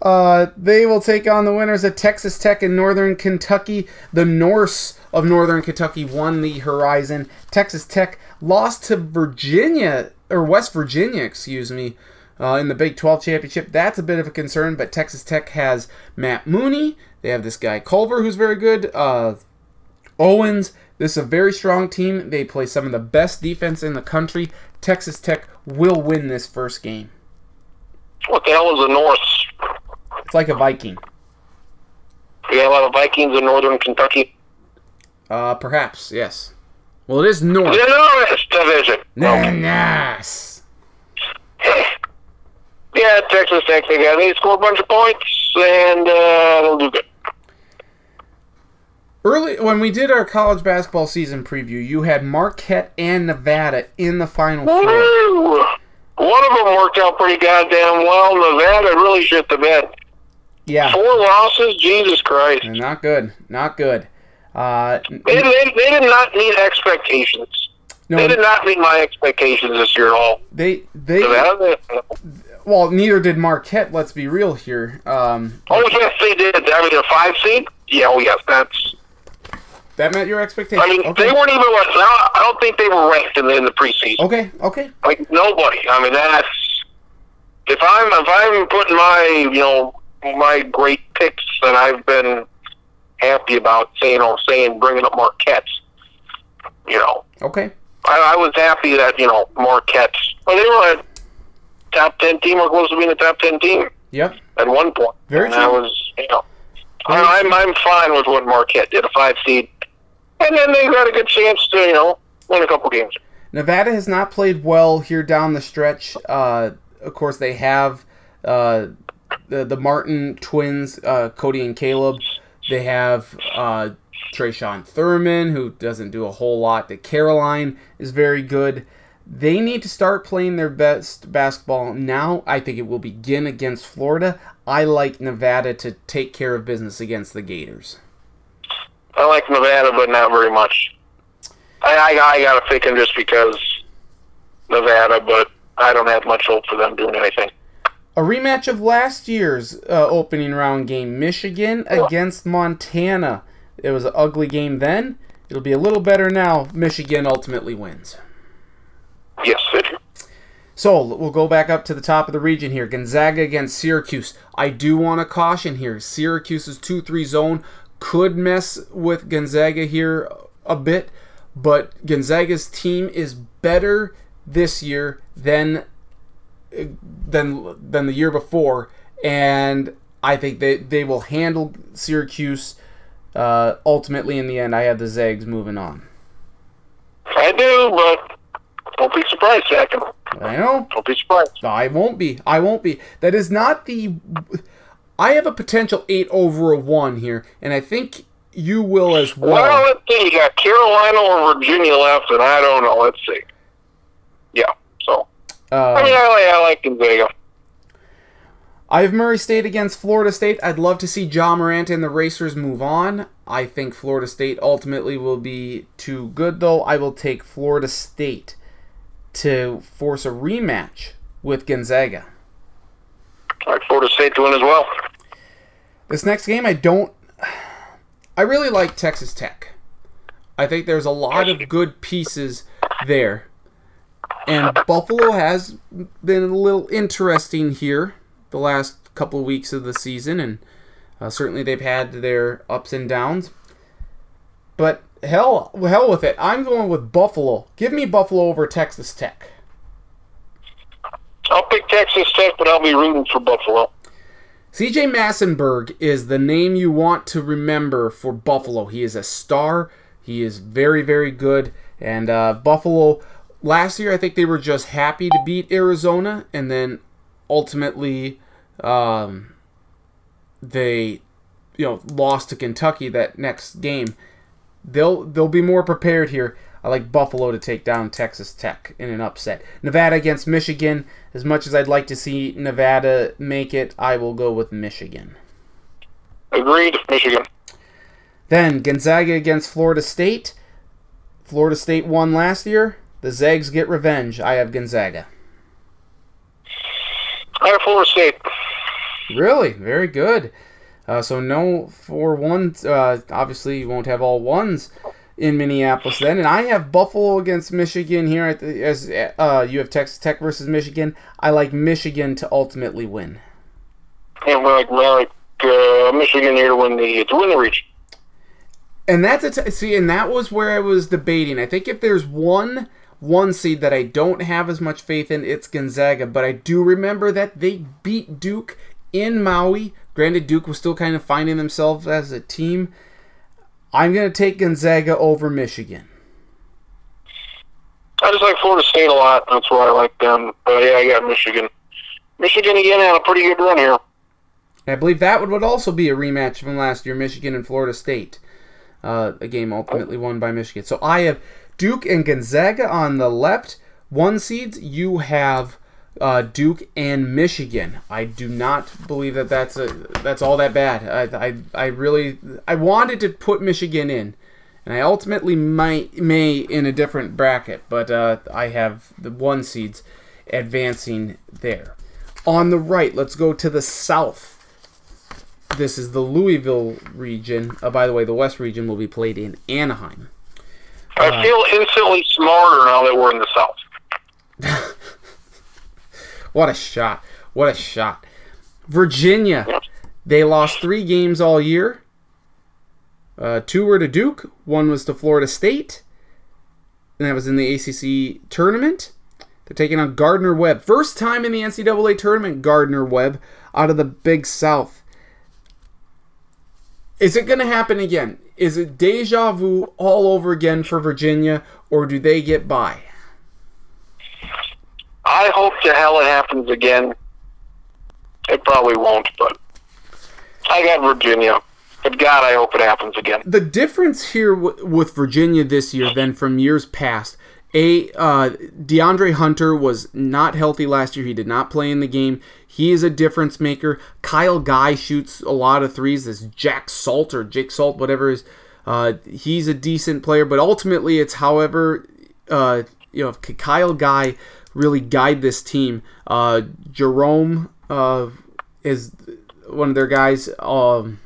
Uh, they will take on the winners of Texas Tech and Northern Kentucky. The Norse of Northern Kentucky won the Horizon. Texas Tech lost to Virginia, or West Virginia, excuse me, uh, in the Big 12 championship. That's a bit of a concern, but Texas Tech has Matt Mooney. They have this guy Culver, who's very good. Uh, Owens. This is a very strong team. They play some of the best defense in the country. Texas Tech will win this first game. What the hell is the Norse? It's like a Viking. A lot of Vikings in northern Kentucky. Uh, perhaps yes. Well, it is north. The North Division. Nice. yeah, Texas Tech. They got they score a bunch of points and uh, they'll do good. Early when we did our college basketball season preview, you had Marquette and Nevada in the final four. One of them worked out pretty goddamn well. Nevada really shit the bed. Yeah. Four losses? Jesus Christ. Not good. Not good. Uh, they, they, they did not meet expectations. No, they did not meet my expectations this year at all. They they well, neither did Marquette. Let's be real here. Um, oh yes, they did. I mean, a five seed. Yeah, oh yes, that's that met your expectations. I mean, okay. they weren't even. I don't think they were ranked in the, in the preseason. Okay, okay. Like nobody. I mean, that's if I'm if I'm putting my you know my great picks that I've been happy about saying or saying bringing up Marquette. You know. Okay. I, I was happy that you know Marquette. Well, they were a top ten team or close to being a top ten team. Yeah. At one point. Very and true. I was you know. I, I'm I'm fine with what Marquette did, a five seed, and then they got a good chance to you know win a couple games. Nevada has not played well here down the stretch. Uh, of course, they have uh, the the Martin twins, uh, Cody and Caleb. They have uh, Tre'Shawn Thurman, who doesn't do a whole lot. The Caroline is very good. They need to start playing their best basketball now. I think it will begin against Florida. I like Nevada to take care of business against the Gators. I like Nevada, but not very much. I I, I got to pick them just because Nevada, but I don't have much hope for them doing anything. A rematch of last year's uh, opening round game, Michigan against Montana. It was an ugly game then. It'll be a little better now. Michigan ultimately wins. Yes, it. So we'll go back up to the top of the region here. Gonzaga against Syracuse. I do want to caution here. Syracuse's 2 3 zone could mess with Gonzaga here a bit, but Gonzaga's team is better this year than than than the year before, and I think they they will handle Syracuse. Uh, ultimately, in the end, I have the Zags moving on. I do, but don't be surprised, second. I know. Don't be surprised. I won't be. I won't be. That is not the. I have a potential eight over a one here, and I think you will as well. Well, let's see. You got Carolina or Virginia left, and I don't know. Let's see. Uh, I mean, I like, I like Gonzaga. I have Murray State against Florida State. I'd love to see Ja Morant and the Racers move on. I think Florida State ultimately will be too good, though. I will take Florida State to force a rematch with Gonzaga. I like Florida State to win as well. This next game, I don't. I really like Texas Tech. I think there's a lot of good pieces there. And Buffalo has been a little interesting here the last couple of weeks of the season, and uh, certainly they've had their ups and downs. But hell, hell with it. I'm going with Buffalo. Give me Buffalo over Texas Tech. I'll pick Texas Tech, but I'll be rooting for Buffalo. CJ Massinburg is the name you want to remember for Buffalo. He is a star. He is very, very good. And uh, Buffalo, last year, I think they were just happy to beat Arizona, and then ultimately, um, they, you know, lost to Kentucky that next game. They'll they'll be more prepared here. I like Buffalo to take down Texas Tech in an upset. Nevada against Michigan. As much as I'd like to see Nevada make it, I will go with Michigan. Agreed, Michigan. Then Gonzaga against Florida State. Florida State won last year. The Zags get revenge. I have Gonzaga. I have Florida State. Really? Very good. Uh, so no four ones. Uh, obviously, you won't have all ones in Minneapolis then. And I have Buffalo against Michigan here. The, as uh, you have Texas Tech versus Michigan. I like Michigan to ultimately win. And we like, like uh, Michigan here to win the to win the region. And that's a t- see, and that was where I was debating. I think if there's one one seed that I don't have as much faith in, it's Gonzaga. But I do remember that they beat Duke in Maui. Granted, Duke was still kind of finding themselves as a team. I'm going to take Gonzaga over Michigan. I just like Florida State a lot. That's why I like them. But yeah, I got Michigan. Michigan again had a pretty good run here. I believe that would, would also be a rematch from last year, Michigan and Florida State. Uh, a game ultimately won by Michigan. So I have Duke and Gonzaga on the left. One seeds, you have uh, Duke and Michigan. I do not believe that that's a that's all that bad. I, I, I really I wanted to put Michigan in, and I ultimately might may in a different bracket, but uh, I have the one seeds advancing there. On the right, let's go to the south. This is the Louisville region. Uh, by the way, the West region will be played in Anaheim. I uh, feel instantly smarter now that we're in the South. What a shot. What a shot. Virginia. They lost three games all year. Uh, two were to Duke, one was to Florida State, and that was in the ACC tournament. They're taking on Gardner Webb. First time in the NCAA tournament, Gardner Webb out of the Big South. Is it going to happen again? Is it deja vu all over again for Virginia, or do they get by? I hope to hell it happens again. It probably won't, but I got Virginia. But God, I hope it happens again. The difference here w- with Virginia this year than from years past, a uh, DeAndre Hunter was not healthy last year. He did not play in the game. He is a difference maker. Kyle Guy shoots a lot of threes. This Jack Salt or Jake Salt, whatever is. Uh, he's a decent player, but ultimately it's however uh, you know if Kyle Guy really guide this team. Uh, Jerome uh, is one of their guys. Um,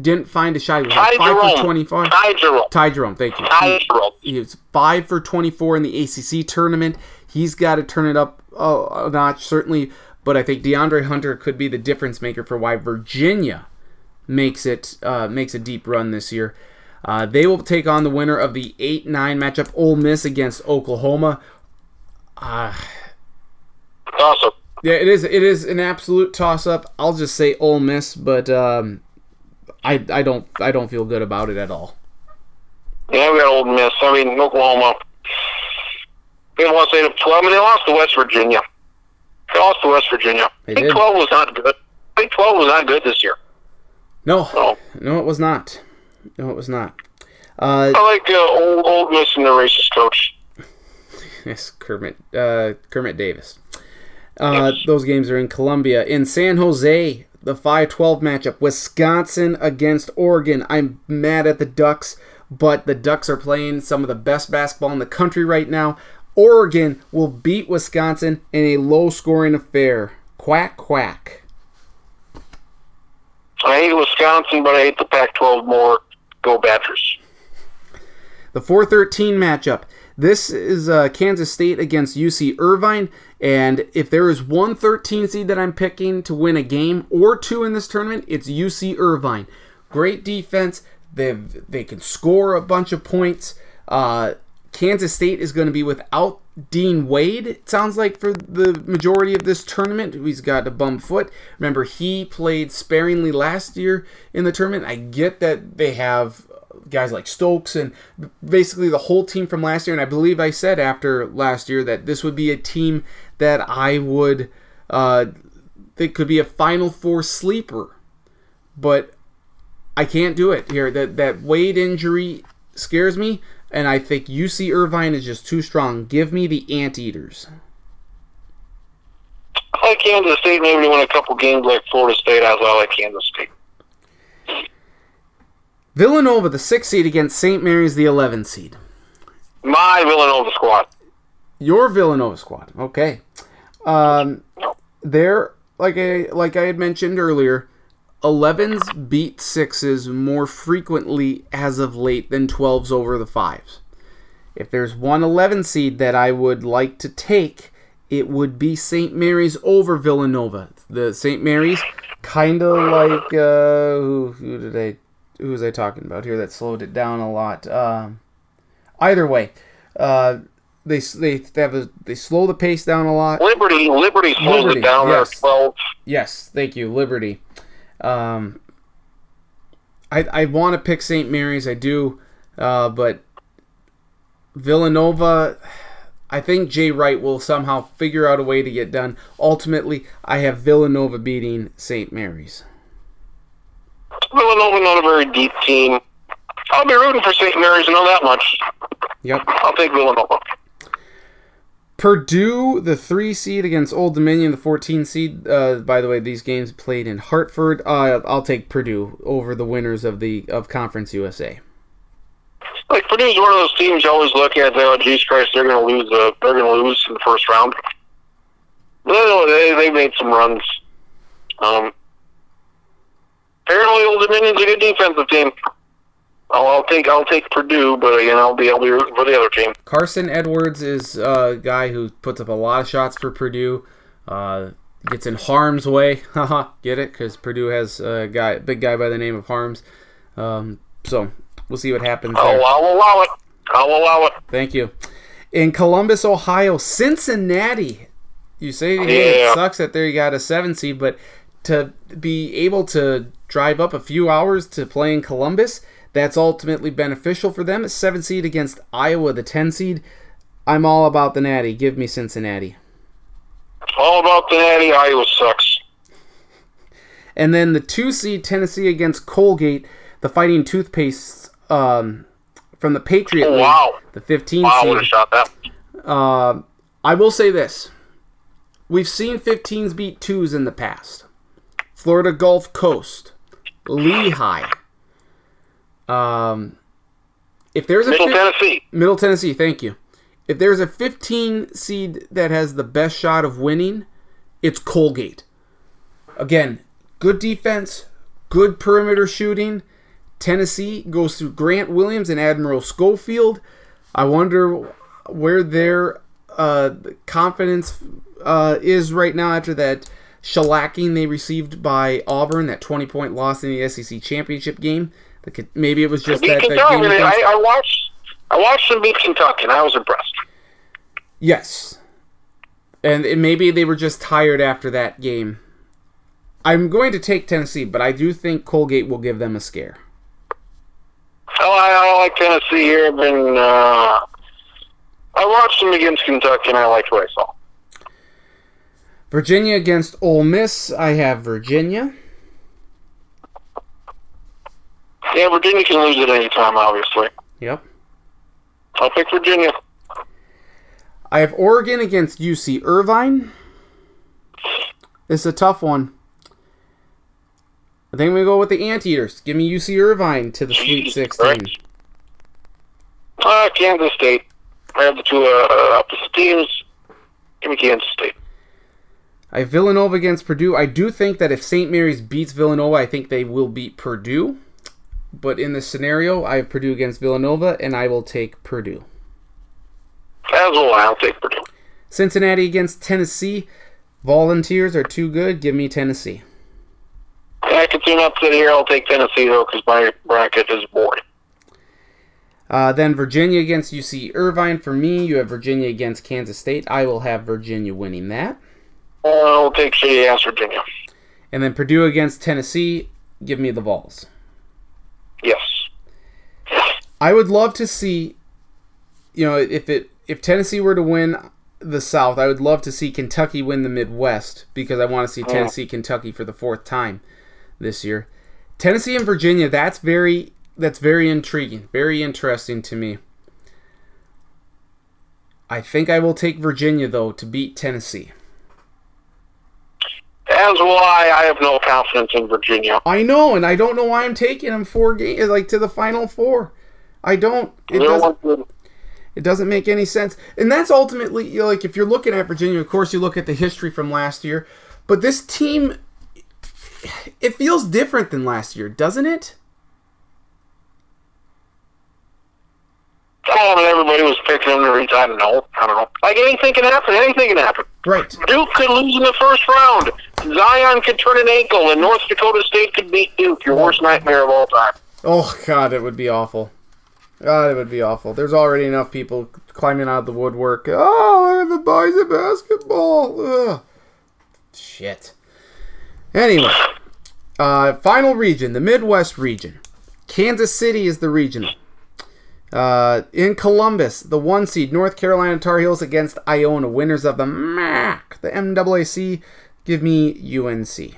didn't find a shot. He was Ty like five Jerome. for 25. Ty Jerome. Ty Jerome, thank you. Ty Jerome. He, he was 5 for 24 in the ACC tournament. He's got to turn it up a notch, certainly. But I think DeAndre Hunter could be the difference maker for why Virginia makes it uh, makes a deep run this year. Uh, they will take on the winner of the 8 9 matchup, Ole Miss against Oklahoma. Uh, awesome. Yeah, it is. It is an absolute toss up. I'll just say Ole Miss, but um, I I don't I don't feel good about it at all. Yeah, we got Ole Miss. I mean Oklahoma. They lost eight of twelve. I mean they lost to West Virginia. They lost to West Virginia. They Big did. Twelve was not good. Big Twelve was not good this year. No, No. no, it was not. No, it was not. Uh, I like uh, old old Miss and the racist coach. yes, Kermit uh, Kermit Davis. Uh, Those games are in Columbia. In San Jose, the 5-12 matchup, Wisconsin against Oregon. I'm mad at the Ducks, but the Ducks are playing some of the best basketball in the country right now. Oregon will beat Wisconsin in a low-scoring affair. Quack quack. I hate Wisconsin, but I hate the Pac-12 more. Go Badgers. The 413 matchup. This is uh, Kansas State against UC Irvine. And if there is one 13 seed that I'm picking to win a game or two in this tournament, it's UC Irvine. Great defense, They they can score a bunch of points. Uh, Kansas State is going to be without Dean Wade, it sounds like, for the majority of this tournament. He's got a bum foot. Remember, he played sparingly last year in the tournament. I get that they have guys like Stokes and basically the whole team from last year. And I believe I said after last year that this would be a team that I would uh, think could be a Final Four sleeper. But I can't do it here. That that Wade injury scares me. And I think UC Irvine is just too strong. Give me the Anteaters. I like Kansas State maybe to win a couple games like Florida State. I like Kansas State. Villanova, the sixth seed against St. Mary's, the 11th seed. My Villanova squad. Your Villanova squad. Okay. Um, they're like I like I had mentioned earlier. 11s beat 6s more frequently as of late than 12s over the 5s. If there's one 11 seed that I would like to take, it would be St. Mary's over Villanova. The St. Mary's kind of like uh, who, who did I who was I talking about here that slowed it down a lot. Um, either way, uh, they they they have a, they slow the pace down a lot. Liberty Liberty slows Liberty, it down yes. twelve. Yes, thank you, Liberty. Um, I I want to pick St. Mary's, I do, uh, but Villanova. I think Jay Wright will somehow figure out a way to get done. Ultimately, I have Villanova beating St. Mary's. Villanova not a very deep team. I'll be rooting for St. Mary's. Know that much. Yep. I'll take Villanova. Purdue, the three seed against Old Dominion, the 14 seed. Uh, by the way, these games played in Hartford. Uh, I'll take Purdue over the winners of the of Conference USA. Like Purdue's one of those teams you always look at. Oh, Jesus Christ, they're going to lose. The, they're going to lose in the first round. Well, they they made some runs. Um, apparently, Old Dominion's a good defensive team. I'll, I'll, take I'll take Purdue, but again, I'll be I'll be rooting for the other team. Carson Edwards is a guy who puts up a lot of shots for Purdue. Uh, gets in harm's way. Haha, get it? Because Purdue has a guy, big guy by the name of Harms. Um, so we'll see what happens. I'll, there. I'll allow it. I'll allow it. Thank you. In Columbus, Ohio, Cincinnati. You say hey, yeah. it sucks that there you got a seven seed, but to be able to drive up a few hours to play in Columbus that's ultimately beneficial for them. Seven seed against Iowa, the ten seed. I'm all about the Natty. Give me Cincinnati. All about the Natty. Iowa sucks. And then the two seed Tennessee against Colgate, the Fighting Toothpaste um, from the Patriot oh, wow. League, the 15 wow, seed. I shot that. Uh, I will say this: we've seen 15s beat twos in the past. Florida Gulf Coast, Lehigh, um, if there's a Middle fi- Tennessee, Middle Tennessee, thank you. If there's a 15 seed that has the best shot of winning, it's Colgate. Again, good defense, good perimeter shooting. Tennessee goes through Grant Williams and Admiral Schofield. I wonder where their uh, confidence uh, is right now after that shellacking they received by Auburn, that 20 point loss in the SEC championship game. Maybe it was just that. Kentucky, I, I, watched. I watched them beat Kentucky, and I was impressed. Yes, and maybe they were just tired after that game. I'm going to take Tennessee, but I do think Colgate will give them a scare. Oh, I, I like Tennessee here. I've been. Uh, I watched them against Kentucky, and I liked what I saw. Virginia against Ole Miss. I have Virginia. Yeah, Virginia can lose at any time, obviously. Yep. I'll pick Virginia. I have Oregon against UC Irvine. It's a tough one. I think we go with the Anteaters. Give me UC Irvine to the Sweet 16. Right. Uh, Kansas State. I have the two uh, opposite teams. Give me Kansas State. I have Villanova against Purdue. I do think that if St. Mary's beats Villanova, I think they will beat Purdue. But in this scenario, I have Purdue against Villanova, and I will take Purdue. As will I'll take Purdue. Cincinnati against Tennessee. Volunteers are too good. Give me Tennessee. I can team upset here. I'll take Tennessee though because my bracket is boring. Uh, then Virginia against UC Irvine. For me, you have Virginia against Kansas State. I will have Virginia winning that. I'll take shitty ass Virginia. And then Purdue against Tennessee. Give me the Vols. Yes. I would love to see, you know, if it if Tennessee were to win the South, I would love to see Kentucky win the Midwest because I want to see oh. Tennessee Kentucky for the fourth time this year. Tennessee and Virginia, that's very that's very intriguing, very interesting to me. I think I will take Virginia though to beat Tennessee. As why I have no confidence in Virginia. I know, and I don't know why I'm taking them four games like to the final four. I don't. It doesn't. It doesn't make any sense, and that's ultimately you know, like if you're looking at Virginia. Of course, you look at the history from last year, but this team, it feels different than last year, doesn't it? Oh, and everybody was picking them to reach. I don't know. I don't know. Like anything can happen. Anything can happen. Right. Duke could lose in the first round. Zion could turn an ankle, and North Dakota State could beat Duke. Your worst nightmare of all time. Oh God, it would be awful. God, it would be awful. There's already enough people climbing out of the woodwork. Oh, the boys of basketball. Ugh. Shit. Anyway, uh, final region, the Midwest region. Kansas City is the regional. Uh, in Columbus, the one seed North Carolina Tar Heels against Iona, winners of the MAC, the MAAC. Give me UNC.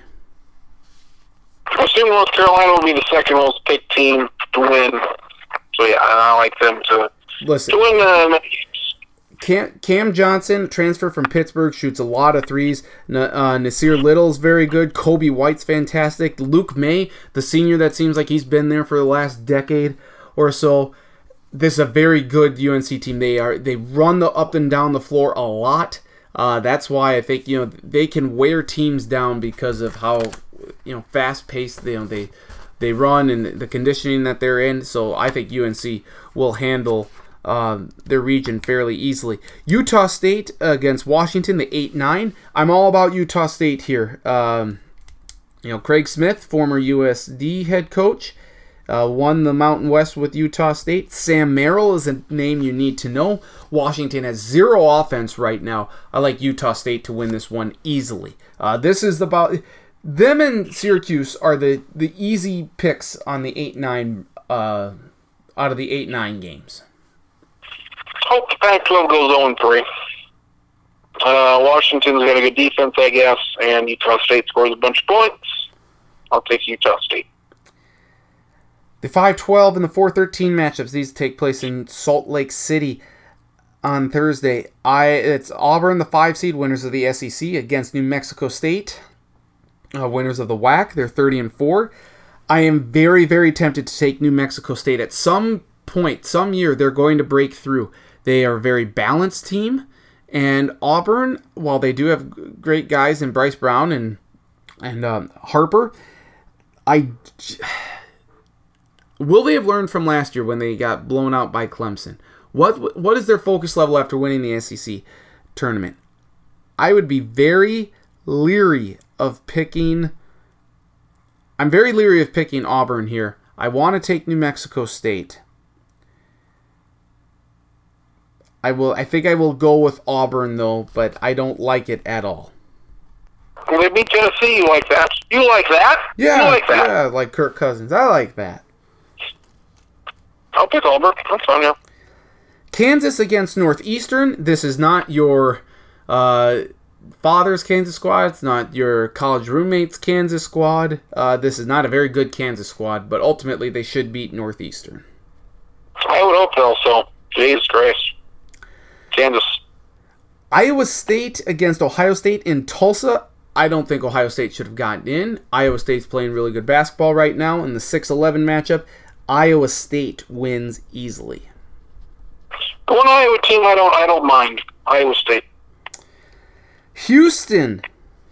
I assume North Carolina will be the second most picked team to win. So yeah, I like them to listen. To win the Cam, Cam Johnson, transfer from Pittsburgh, shoots a lot of threes. uh, Nassir Little's very good. Coby White's fantastic. Luke Maye, the senior that seems like he's been there for the last decade or so this is a very good UNC team. They are they run the up and down the floor a lot. Uh, that's why I think you know they can wear teams down because of how you know fast paced they you know, they they run and the conditioning that they're in. So I think UNC will handle um, their region fairly easily. Utah State against Washington, the eight nine. I'm all about Utah State here. Um, you know Craig Smith, former USD head coach uh, won the Mountain West with Utah State. Sam Merrill is a name you need to know. Washington has zero offense right now. I like Utah State to win this one easily. Uh, this is about them and Syracuse are the the easy picks on the eight nine uh, out of the eight nine games. Hope the Pac-12 goes on three. Uh, Washington's got a good defense, I guess, and Utah State scores a bunch of points. I'll take Utah State. The 512 and the 413 matchups, these take place in Salt Lake City on Thursday. I It's Auburn, the 5 seed, winners of the SEC, against New Mexico State, uh, winners of the WAC. They're 30 and 4. I am very, very tempted to take New Mexico State. At some point, some year, they're going to break through. They are a very balanced team. And Auburn, while they do have great guys in Bryce Brown and and um, Harper, I Will they have learned from last year when they got blown out by Clemson? What what is their focus level after winning the SEC tournament? I would be very leery of picking I'm very leery of picking Auburn here. I want to take New Mexico State. I will I think I will go with Auburn though, but I don't like it at all. Well, they beat Tennessee. You like that? You like that? Yeah, you like that? Yeah, like Kirk Cousins. I like that. I'll pick Auburn. That's fine, yeah. Kansas against Northeastern. This is not your uh, father's Kansas squad. It's not your college roommate's Kansas squad. Uh, this is not a very good Kansas squad, but ultimately they should beat Northeastern. I would hope so. So, Jesus Christ. Kansas. Iowa State against Ohio State in Tulsa. I don't think Ohio State should have gotten in. Iowa State's playing really good basketball right now in the 6 11 matchup. Iowa State wins easily. One Iowa team I don't I don't mind. Iowa State. Houston.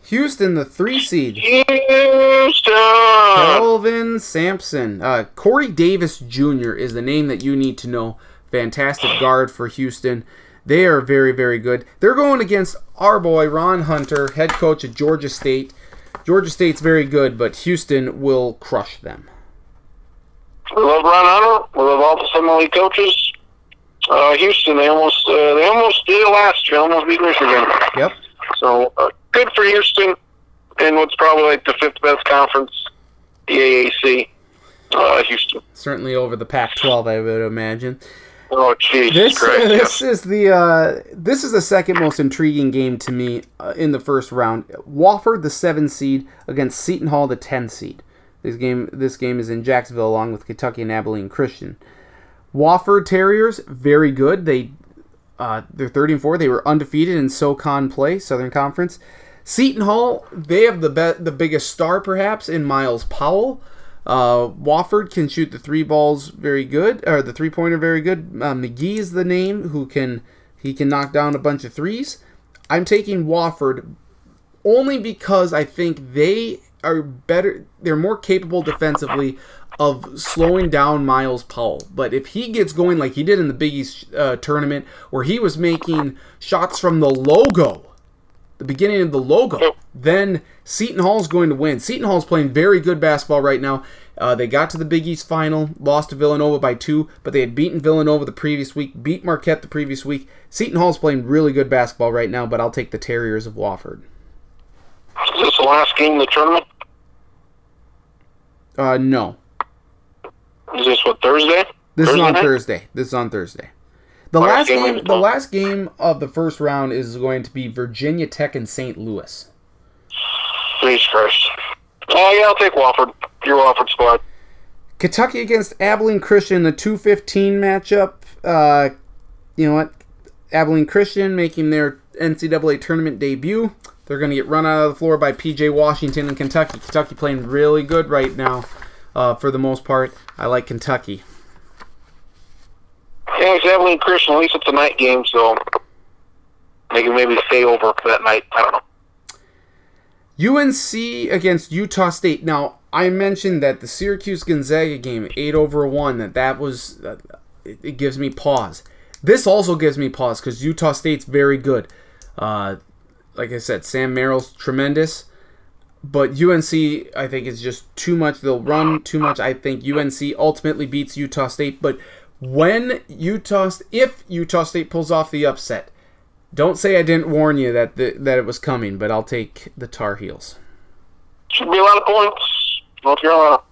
Houston, the three seed. Houston. Kelvin Sampson. Uh, Corey Davis Jr. is the name that you need to know. Fantastic guard for Houston. They are very, very good. They're going against our boy Ron Hunter, head coach at Georgia State. Georgia State's very good, but Houston will crush them. We love Ron Hunter. We love all the Summit League coaches. Uh, Houston, they almost uh, they almost did it last year. Almost beat Michigan. Yep. So uh, good for Houston in what's probably like the fifth best conference, the AAC. Uh, Houston. Certainly over the Pac-12, I would imagine. Oh, jeez. This this is the uh, this is the second most intriguing game to me uh, in the first round. Wofford, the seven seed, against Seton Hall, the ten seed. This game this game is in Jacksonville, along with Kentucky and Abilene Christian. Wofford Terriers, very good. They uh, they're 30 and 4. They were undefeated in SoCon play, Southern Conference. Seton Hall, they have the be- the biggest star perhaps in Myles Powell. Uh, Wofford can shoot the three balls very good, or the three pointer very good. Uh, Magee is the name who can he can knock down a bunch of threes. I'm taking Wofford only because I think they are better. They're more capable defensively of slowing down Myles Powell. But if he gets going like he did in the Big East uh, tournament, where he was making shots from the logo, the beginning of the logo, then Seton Hall's going to win. Seton Hall's playing very good basketball right now. Uh, they got to the Big East final, lost to Villanova by two, but they had beaten Villanova the previous week, beat Marquette the previous week. Seton Hall's playing really good basketball right now, but I'll take the Terriers of Wofford. Is this the last game of the tournament? Uh, no. Is this what Thursday? This Thursday is on night? Thursday. This is on Thursday. The Last last game game, of the last game of the first round is going to be Virginia Tech and St. Louis. Jesus Christ. Oh, yeah, I'll take Wofford. Your Wofford squad. Kentucky against Abilene Christian, the 215 matchup. Uh, you know what? Abilene Christian making their NCAA tournament debut. They're going to get run out of the floor by PJ Washington and Kentucky. Kentucky playing really good right now uh, for the most part. I like Kentucky. Yeah, it's Abilene Christian. At least it's a night game, so they can maybe stay over for that night. I don't know. UNC against Utah State. Now, I mentioned that the Syracuse Gonzaga game, 8 over 1, that that was, uh, it, it gives me pause. This also gives me pause because Utah State's very good. Uh, like I said, Sam Merrill's tremendous. But UNC, I think, is just too much. They'll run too much. I think UNC ultimately beats Utah State. But when Utah, if Utah State pulls off the upset, don't say I didn't warn you that the, that it was coming. But I'll take the Tar Heels. Should be a lot of points. North Carolina.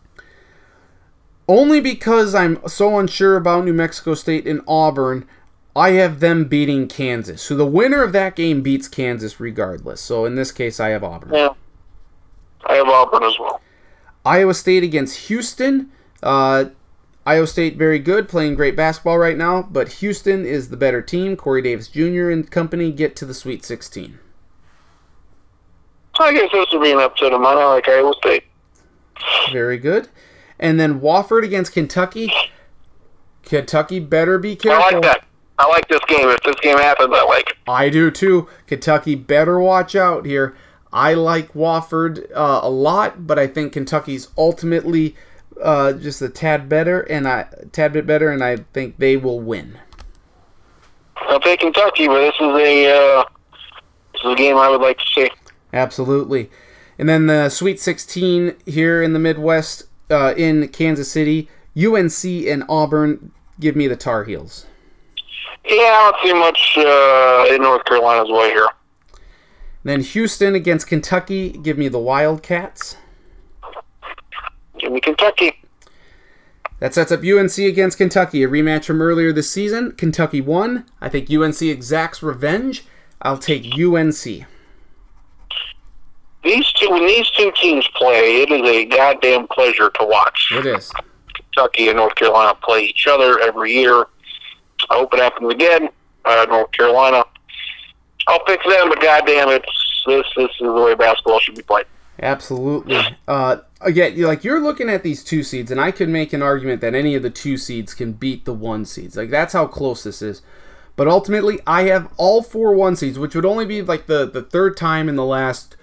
Only because I'm so unsure about New Mexico State and Auburn, I have them beating Kansas. So the winner of that game beats Kansas regardless. So in this case, I have Auburn. Yeah. I have Auburn as well. Iowa State against Houston. Uh, Iowa State very good, playing great basketball right now, but Houston is the better team. Corey Davis Jr. and company get to the Sweet 16. I guess this would be an upset of mine. I like Iowa State. Very good. And then Wofford against Kentucky. Kentucky better be I careful. like that. I like this game. If this game happens, I like. I do too. Kentucky better watch out here. I like Wofford uh, a lot, but I think Kentucky's ultimately uh, just a tad better, and I tad bit better, and I think they will win. I'll take Kentucky, but this is a uh, this is a game I would like to see. Absolutely. And then the Sweet 16 here in the Midwest, uh, in Kansas City, UNC and Auburn. Give me the Tar Heels. Yeah, I don't see much uh, in North Carolina's way here. Then Houston against Kentucky. Give me the Wildcats. Give me Kentucky. That sets up UNC against Kentucky, a rematch from earlier this season. Kentucky won. I think UNC exacts revenge. I'll take UNC. These two, when these two teams play, it is a goddamn pleasure to watch. It is. Kentucky and North Carolina play each other every year. I hope it happens again. Uh, North Carolina. I'll pick them, but goddamn, it's this. This is the way basketball should be played. Absolutely. Uh, again, like you're looking at these two seeds, and I could make an argument that any of the two seeds can beat the one seeds. Like that's how close this is. But ultimately, I have all four one seeds, which would only be like the the third time in the last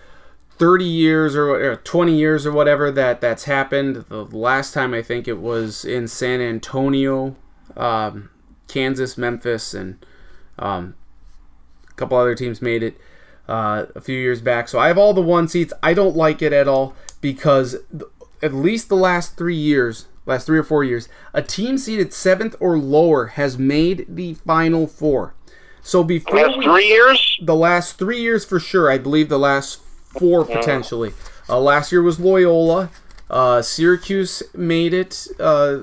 30 years or, or 20 years or whatever that that's happened. The last time I think it was in San Antonio, um, Kansas, Memphis, and um, a couple other teams made it. uh, a few years back. So I have all the one seats. I don't like it at all because at least the last three years, last three or four years, a team seeded seventh or lower has made the final four. So before last we, three years, the last three years for sure. I believe the last four potentially. Uh, last year was Loyola. Uh, Syracuse made it uh,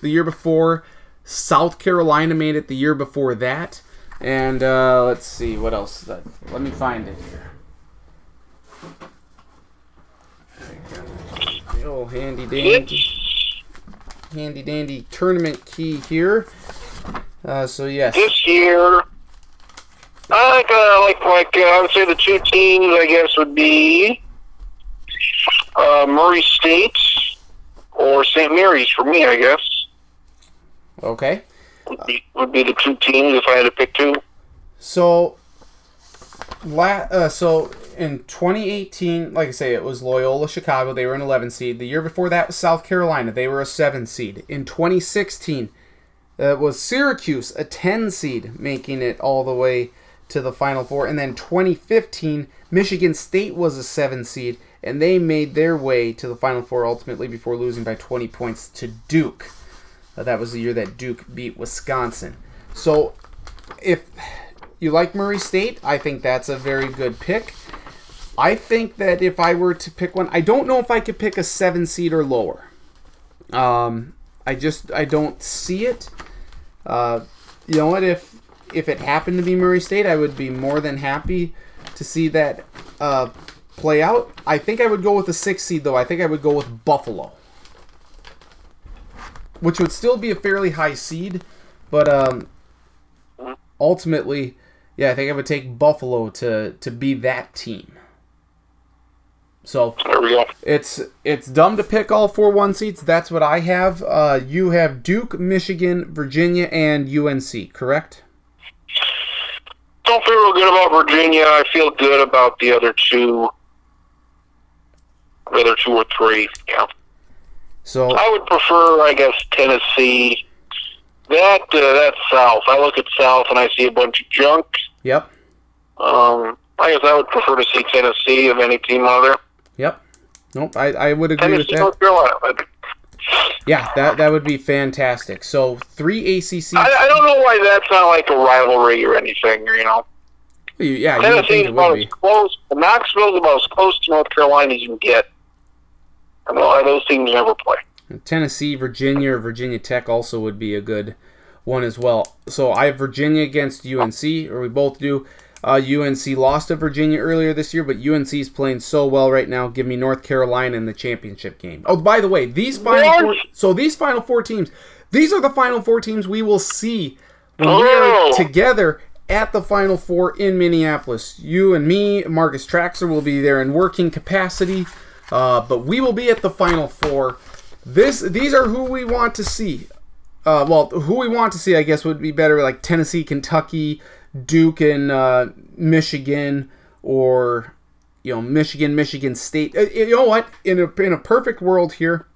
the year before. South Carolina made it the year before that. And uh, let's see what else. Let me find it here. Oh, handy dandy, handy dandy tournament key here. Uh, so yes. This year, I uh, like like uh, I would say the two teams I guess would be uh, Murray State or St. Mary's for me. I guess. Okay. Would be, would be the two teams if I had to pick two. So, la- uh, so in 2018, like I say, it was Loyola Chicago. They were an 11 seed. The year before that was South Carolina. They were a 7 seed. In 2016, it was Syracuse, a 10 seed, making it all the way to the Final Four. And then 2015, Michigan State was a 7 seed, and they made their way to the Final Four ultimately before losing by 20 points to Duke. That was the year that Duke beat Wisconsin. So, if you like Murray State, I think that's a very good pick. I think that if I were to pick one, I don't know if I could pick a seven seed or lower. Um, I just I don't see it. Uh, you know what? If if it happened to be Murray State, I would be more than happy to see that uh, play out. I think I would go with a six seed though. I think I would go with Buffalo which would still be a fairly high seed, but um, ultimately, yeah, I think I would take Buffalo to to be that team. So there we go. It's it's dumb to pick all four one seats. That's what I have. Uh, you have Duke, Michigan, Virginia, and UNC. Correct? Don't feel real good about Virginia. I feel good about the other two. The other two or three. Yeah. So I would prefer, I guess, Tennessee. That uh, that's South. I look at South and I see a bunch of junk. Yep. Um, I guess I would prefer to see Tennessee of any team out there. Yep. Nope. I, I would agree Tennessee, with that. North Carolina. Yeah, that that would be fantastic. So three ACC. I, I don't know why that's not like a rivalry or anything. You know. Yeah, Tennessee's about as close. Knoxville's about as close to North Carolina as you can get. And a lot of those teams never play. Tennessee, Virginia, or Virginia Tech also would be a good one as well. So I have Virginia against UNC, or we both do. Uh, UNC lost to Virginia earlier this year, but UNC is playing so well right now. Give me North Carolina in the championship game. Oh, by the way, these final four, so these final four teams, these are the final four teams we will see when oh. we are oh. together at the final four in Minneapolis. You and me, Marcus Traxler will be there in working capacity. Uh, but we will be at the final four. This these are who we want to see. Uh, well, who we want to see, I guess, would be better like Tennessee, Kentucky, Duke, and uh, Michigan, or you know Michigan, Michigan State. Uh, you know what? In a in a perfect world here,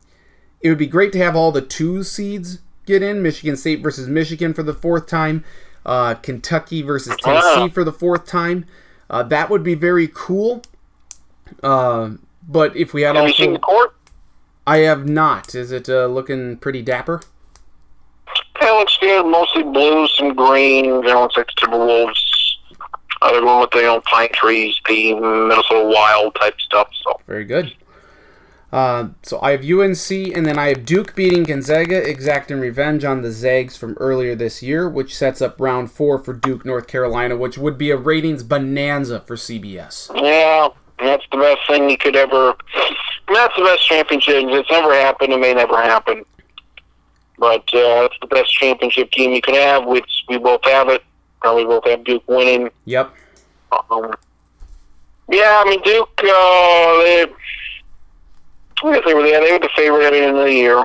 it would be great to have all the two seeds get in. Michigan State versus Michigan for the fourth time. Uh, Kentucky versus Tennessee for the fourth time. Uh, that would be very cool. Uh, but if we had have all you seen the court? I have not. Is it uh, looking pretty dapper? Yeah, it looks good. Mostly blue, some green. You know, it's like the Timberwolves. Uh, they're going with the you know, pine trees, the Minnesota Wild type stuff. So very good. Uh, so I have UNC, and then I have Duke beating Gonzaga, exacting revenge on the Zags from earlier this year, which sets up round four for Duke, North Carolina, which would be a ratings bonanza for CBS. Yeah, that's the best thing you could ever. That's the best championship. It's never happened. It may never happen. But uh, it's the best championship team you could have. Which we both have it. Probably both have Duke winning. Yep. Um, yeah, I mean Duke. Uh, they, I guess they were there. They were the favorite at the end of the year.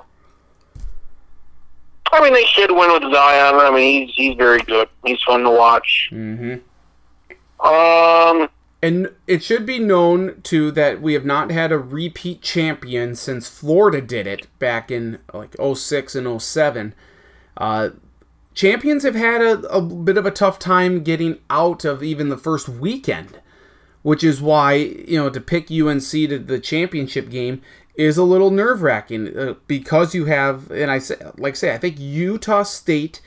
I mean, they should win with Zion. I mean, he's he's very good. He's fun to watch. Mm-hmm. Um. And it should be known too that we have not had a repeat champion since Florida did it back in like 06 and 07. Uh, champions have had a, a, bit of a tough time getting out of even the first weekend. which is why you know to pick UNC to the championship game is a little nerve wracking uh, because you have, and I say, like I say, I think Utah State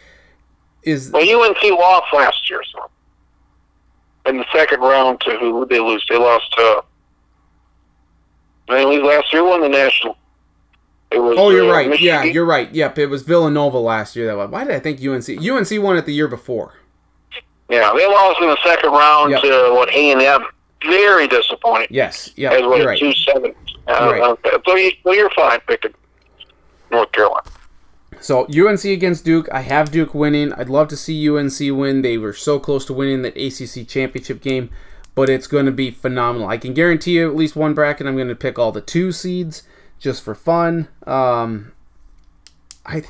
is. Well, UNC lost last year, so in the second round to who they lose? They lost to. They last year. Won the national. It was. Oh, you're uh, right. Michigan. Yeah, you're right. Yep, it was Villanova last year. That one. Why did I think UNC? UNC won it the year before. Yeah, they lost in the second round yep. to what A and M. Very disappointing. Yes. Yeah. As what right. two seven. Uh, right. okay. So you, well, you're fine picking North Carolina. So UNC against Duke, I have Duke winning. I'd love to see UNC win. They were so close to winning that ACC championship game, but it's going to be phenomenal. I can guarantee you at least one bracket. I'm going to pick all the two seeds just for fun. Um, I,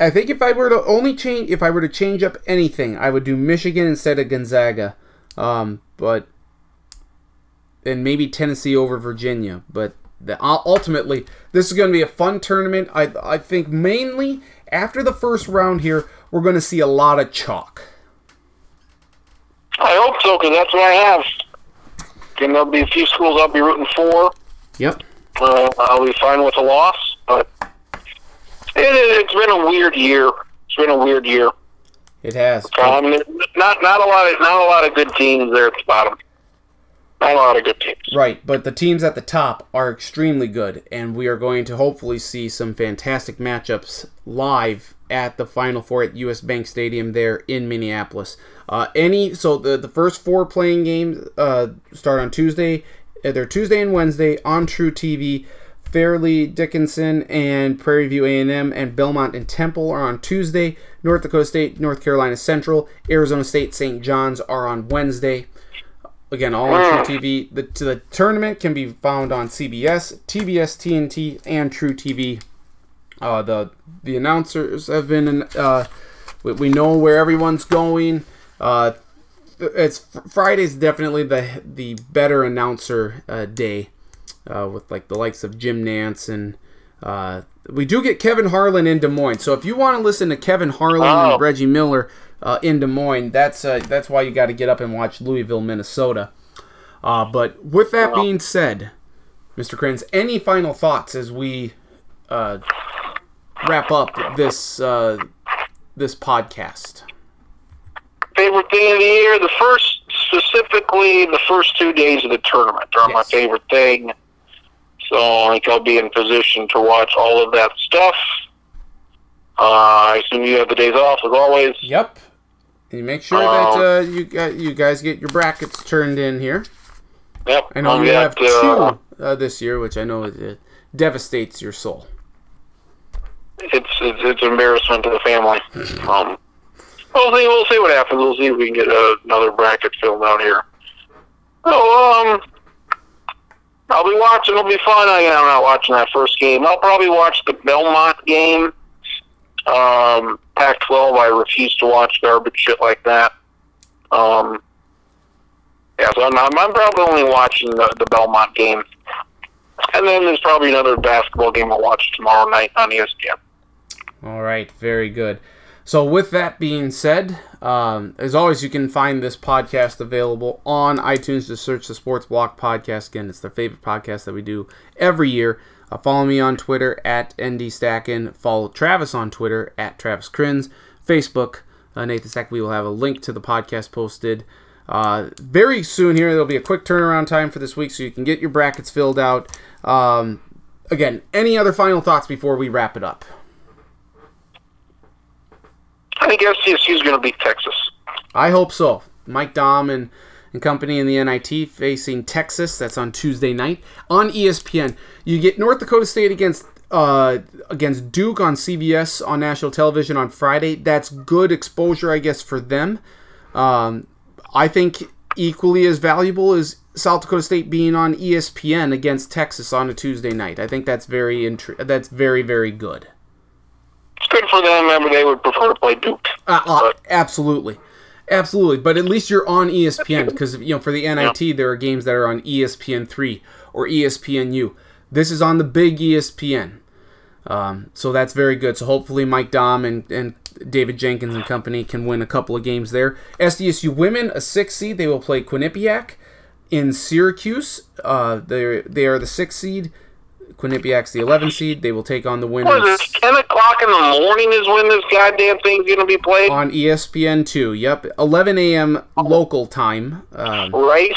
I think if I were to only change, if I were to change up anything, I would do Michigan instead of Gonzaga. Um, but and maybe Tennessee over Virginia. But the, ultimately, this is going to be a fun tournament. I, I think mainly after the first round here, we're going to see a lot of chalk. I hope so, because that's what I have. And there'll be a few schools I'll be rooting for. Yep. Uh, I'll be fine with a loss, but it, has been a weird year. It's been a weird year. It has. Um, not not a lot of not a lot of good teams there at the bottom a lot of good teams. Right, but the teams at the top are extremely good, and we are going to hopefully see some fantastic matchups live at the Final Four at US Bank Stadium there in Minneapolis. Uh, any so the the first four playing games uh, start on Tuesday. Uh, they're Tuesday and Wednesday on truTV. Fairleigh Dickinson and Prairie View A&M and Belmont and Temple are on Tuesday. North Dakota State, North Carolina Central, Arizona State, St. John's are on Wednesday. Again, all on truTV. The, the tournament can be found on CBS, TBS, TNT, and truTV. Uh, the the announcers have been. Uh, we, we know where everyone's going. Uh, it's Friday's definitely the the better announcer uh, day, uh, with like the likes of Jim Nantz and uh, we do get Kevin Harlan in Des Moines. So if you want to listen to Kevin Harlan oh. and Reggie Miller uh, in Des Moines. That's uh, that's why you got to get up and watch Louisville, Minnesota. Uh, but with that being said, Mr. Kriens, any final thoughts as we uh, wrap up this uh, this podcast? Favorite thing of the year, the first specifically the first two days of the tournament are yes. my favorite thing. So I think I'll be in position to watch all of that stuff. Uh, I assume you have the days off as always. Yep. And make sure that um, uh, you got, you guys get your brackets turned in here. Yep. I know you have two uh, this year, which I know devastates your soul. It's it's, it's embarrassment to the family. um, we'll see. We'll see what happens. We'll see if we can get uh, another bracket filled out here. Oh, um, I'll be watching. It'll be fun. I, I'm not watching that first game. I'll probably watch the Belmont game. Um, Pac-12, I refuse to watch garbage shit like that. Um, yeah, so I'm, I'm probably only watching the, the Belmont game. And then there's probably another basketball game I'll watch tomorrow night on ESPN. All right, very good. So, with that being said, um, as always, you can find this podcast available on iTunes. Just search the Sports Block Podcast. Again, it's their favorite podcast that we do every year. Uh, follow me on Twitter at ND Follow Travis on Twitter at Travis Kriens. Facebook, uh, Nathan Stack. We will have a link to the podcast posted uh, very soon here. There'll be a quick turnaround time for this week so you can get your brackets filled out. Um, again, any other final thoughts before we wrap it up? I think SDSU is going to beat Texas. I hope so. Mike Daum and and company in the NIT facing Texas. That's on Tuesday night on ESPN. You get North Dakota State against uh, against Duke on CBS on national television on Friday. That's good exposure, I guess, for them. Um, I think equally as valuable is South Dakota State being on ESPN against Texas on a Tuesday night. I think that's very intri- that's very very good. It's good for them. I mean, they would prefer to play Duke. Uh, uh, absolutely. Absolutely, but at least you're on ESPN because you know for the NIT yeah. there are games that are on ESPN three or ESPNU. This is on the big ESPN, um, so that's very good. So hopefully Mike Daum and, and David Jenkins and company can win a couple of games there. SDSU women a six seed they will play Quinnipiac. in Syracuse. Uh, they they are the sixth seed. Quinnipiac's the 11 seed. They will take on the winners. What is it, 10 o'clock in the morning is when this goddamn thing's going to be played? On ESPN 2. Yep. 11 a.m. local time. Um, right.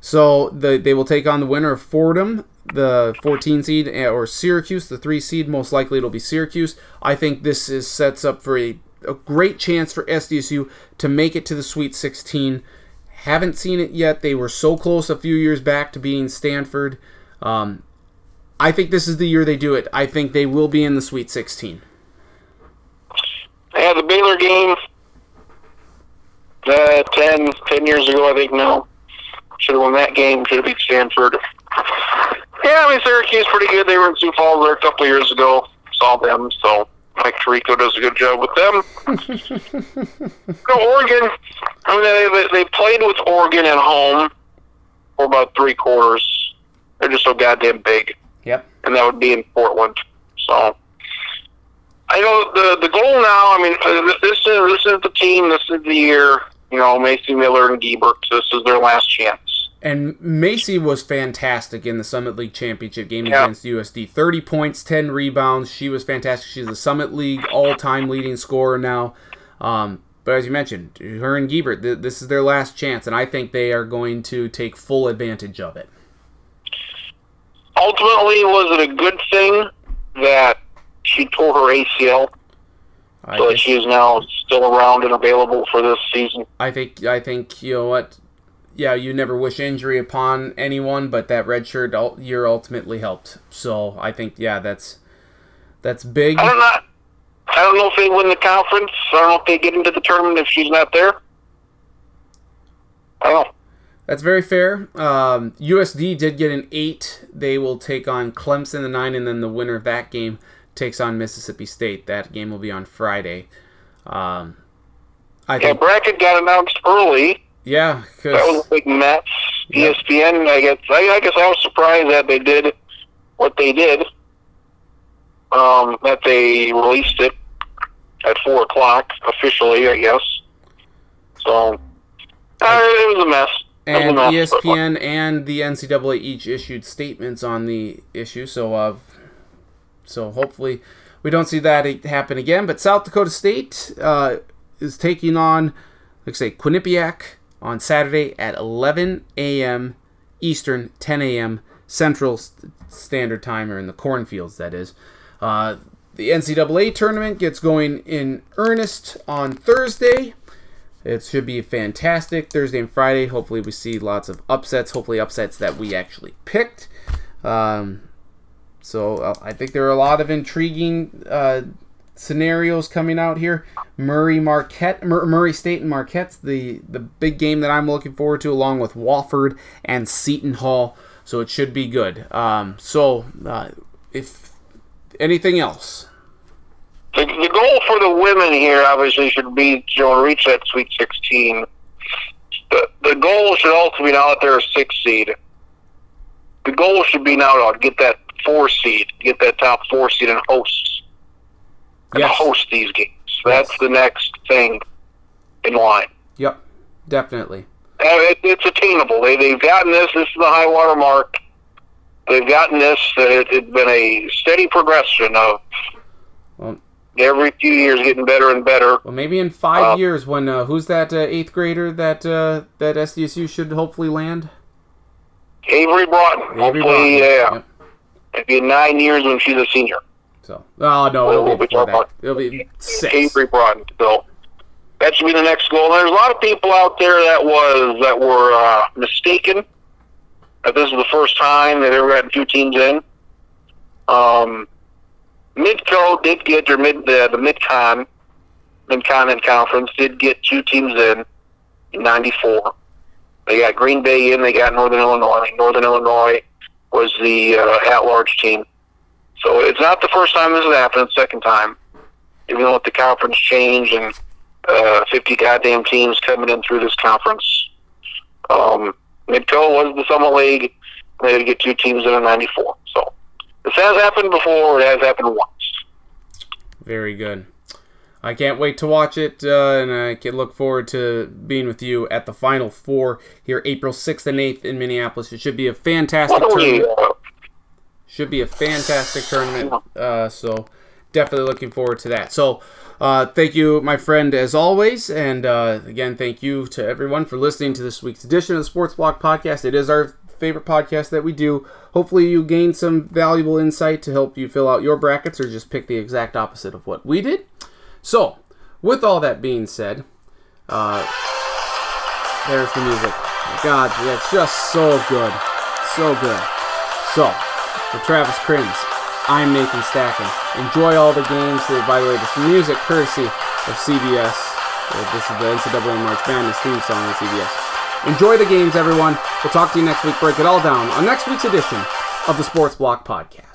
So the, they will take on the winner of Fordham, the 14 seed, eh, or Syracuse, the 3 seed. Most likely it'll be Syracuse. I think this is sets up for a, a great chance for SDSU to make it to the Sweet 16. Haven't seen it yet. They were so close a few years back to being Stanford. Um, I think this is the year they do it. I think they will be in the Sweet 16. Yeah, the Baylor game uh, 10, 10 years ago, I think, no. Should have won that game. Should have beat Stanford. Yeah, I mean, Syracuse is pretty good. They were in Sioux Falls there a couple of years ago. Saw them, so Mike Tirico does a good job with them. no, Oregon, I mean, they, they played with Oregon at home for about three quarters. They're just so goddamn big. Yep. And that would be in Portland. So I know the the goal now. I mean, uh, this is this is the team. This is the year. You know, Macy Miller and Guebert. This is their last chance. And Macy was fantastic in the Summit League championship game yeah. against USD. Thirty points, ten rebounds. She was fantastic. She's the Summit League all-time leading scorer now. Um, but as you mentioned, her and Guebert, th- this is their last chance, and I think they are going to take full advantage of it ultimately, was it a good thing that she tore her ACL? I so she is now still around and available for this season. I think. I think you know what. Yeah, you never wish injury upon anyone, but that redshirt year ultimately helped. So I think, yeah, that's that's big. I don't know. I don't know if they win the conference. I don't know if they get into the tournament if she's not there. I don't know. That's very fair. Um, USD did get an eight. They will take on Clemson the nine, and then the winner of that game takes on Mississippi State. That game will be on Friday. Um, I yeah, think, bracket got announced early. Yeah, that was a big mess. ESPN, I guess. I, I, guess I was surprised that they did what they did. Um, that they released it at four o'clock officially, I guess. So uh, it was a mess. And ESPN and the NCAA each issued statements on the issue, so uh, so hopefully we don't see that happen again. But South Dakota State uh, is taking on, like I say, Quinnipiac on Saturday at 11 a.m. Eastern, 10 a.m. Central Standard Time, or in the cornfields, that is. Uh, the NCAA tournament gets going in earnest on Thursday. It should be fantastic Thursday and Friday. Hopefully, we see lots of upsets. Hopefully, upsets that we actually picked. Um, so uh, I think there are a lot of intriguing uh, scenarios coming out here. Murray Marquette, Mur- Murray State and Marquette's the the big game that I'm looking forward to, along with Wofford and Seton Hall. So it should be good. Um, so uh, if anything else, the, the goal for the women here obviously should be you know reach that Sweet 16. The the goal should also be now that they're a six seed. The goal should be now to get that four seed, get that top four seed, and host and yes. host these games. That's yes. the next thing in line. Yep, definitely. Uh, it, it's attainable. They they've gotten this. This is the high water mark. They've gotten this. Uh, it, it's been a steady progression of. Every few years getting better and better. Well, maybe in five uh, years, when uh, who's that uh, eighth grader that uh, that SDSU should hopefully land? Avery Broughton. Avery Broughton. yeah. Yep. Maybe in nine years when she's a senior. So, oh no, it'll be before that. It'll be six. Avery Broughton. So that should be the next goal. There's a lot of people out there that was that were uh, mistaken that this is the first time they've ever had two teams in. Um, Midco did get their mid the, the Midcon Mid-Continent Conference did get two teams in in '94. They got Green Bay in. They got Northern Illinois. Northern Illinois was the uh, at-large team. So it's not the first time this has happened. It's the second time. Even though the conference change and uh, 50 goddamn teams coming in through this conference. Um, Midco was the Summit League. They did get two teams in in '94. So this has happened before. It has happened once. Very good. I can't wait to watch it, uh, and I can look forward to being with you at the Final Four here, April 6th and 8th in Minneapolis. It should be a fantastic tournament. Should be a fantastic tournament. Uh, so definitely looking forward to that. So uh, thank you, my friend, as always. And uh, again, thank you to everyone for listening to this week's edition of the Sports Block Podcast. It is our favorite podcast that we do. Hopefully, you gained some valuable insight to help you fill out your brackets or just pick the exact opposite of what we did. So, with all that being said, uh, there's the music. God, that's just so good. So good. So, for Travis Kriens, I'm Nathan Stacken. Enjoy all the games. That, By the way, this music courtesy of CBS. This is the NCAA March Madness theme song on CBS. Enjoy the games, everyone. We'll talk to you next week. Break it all down on next week's edition of the Sports Block Podcast.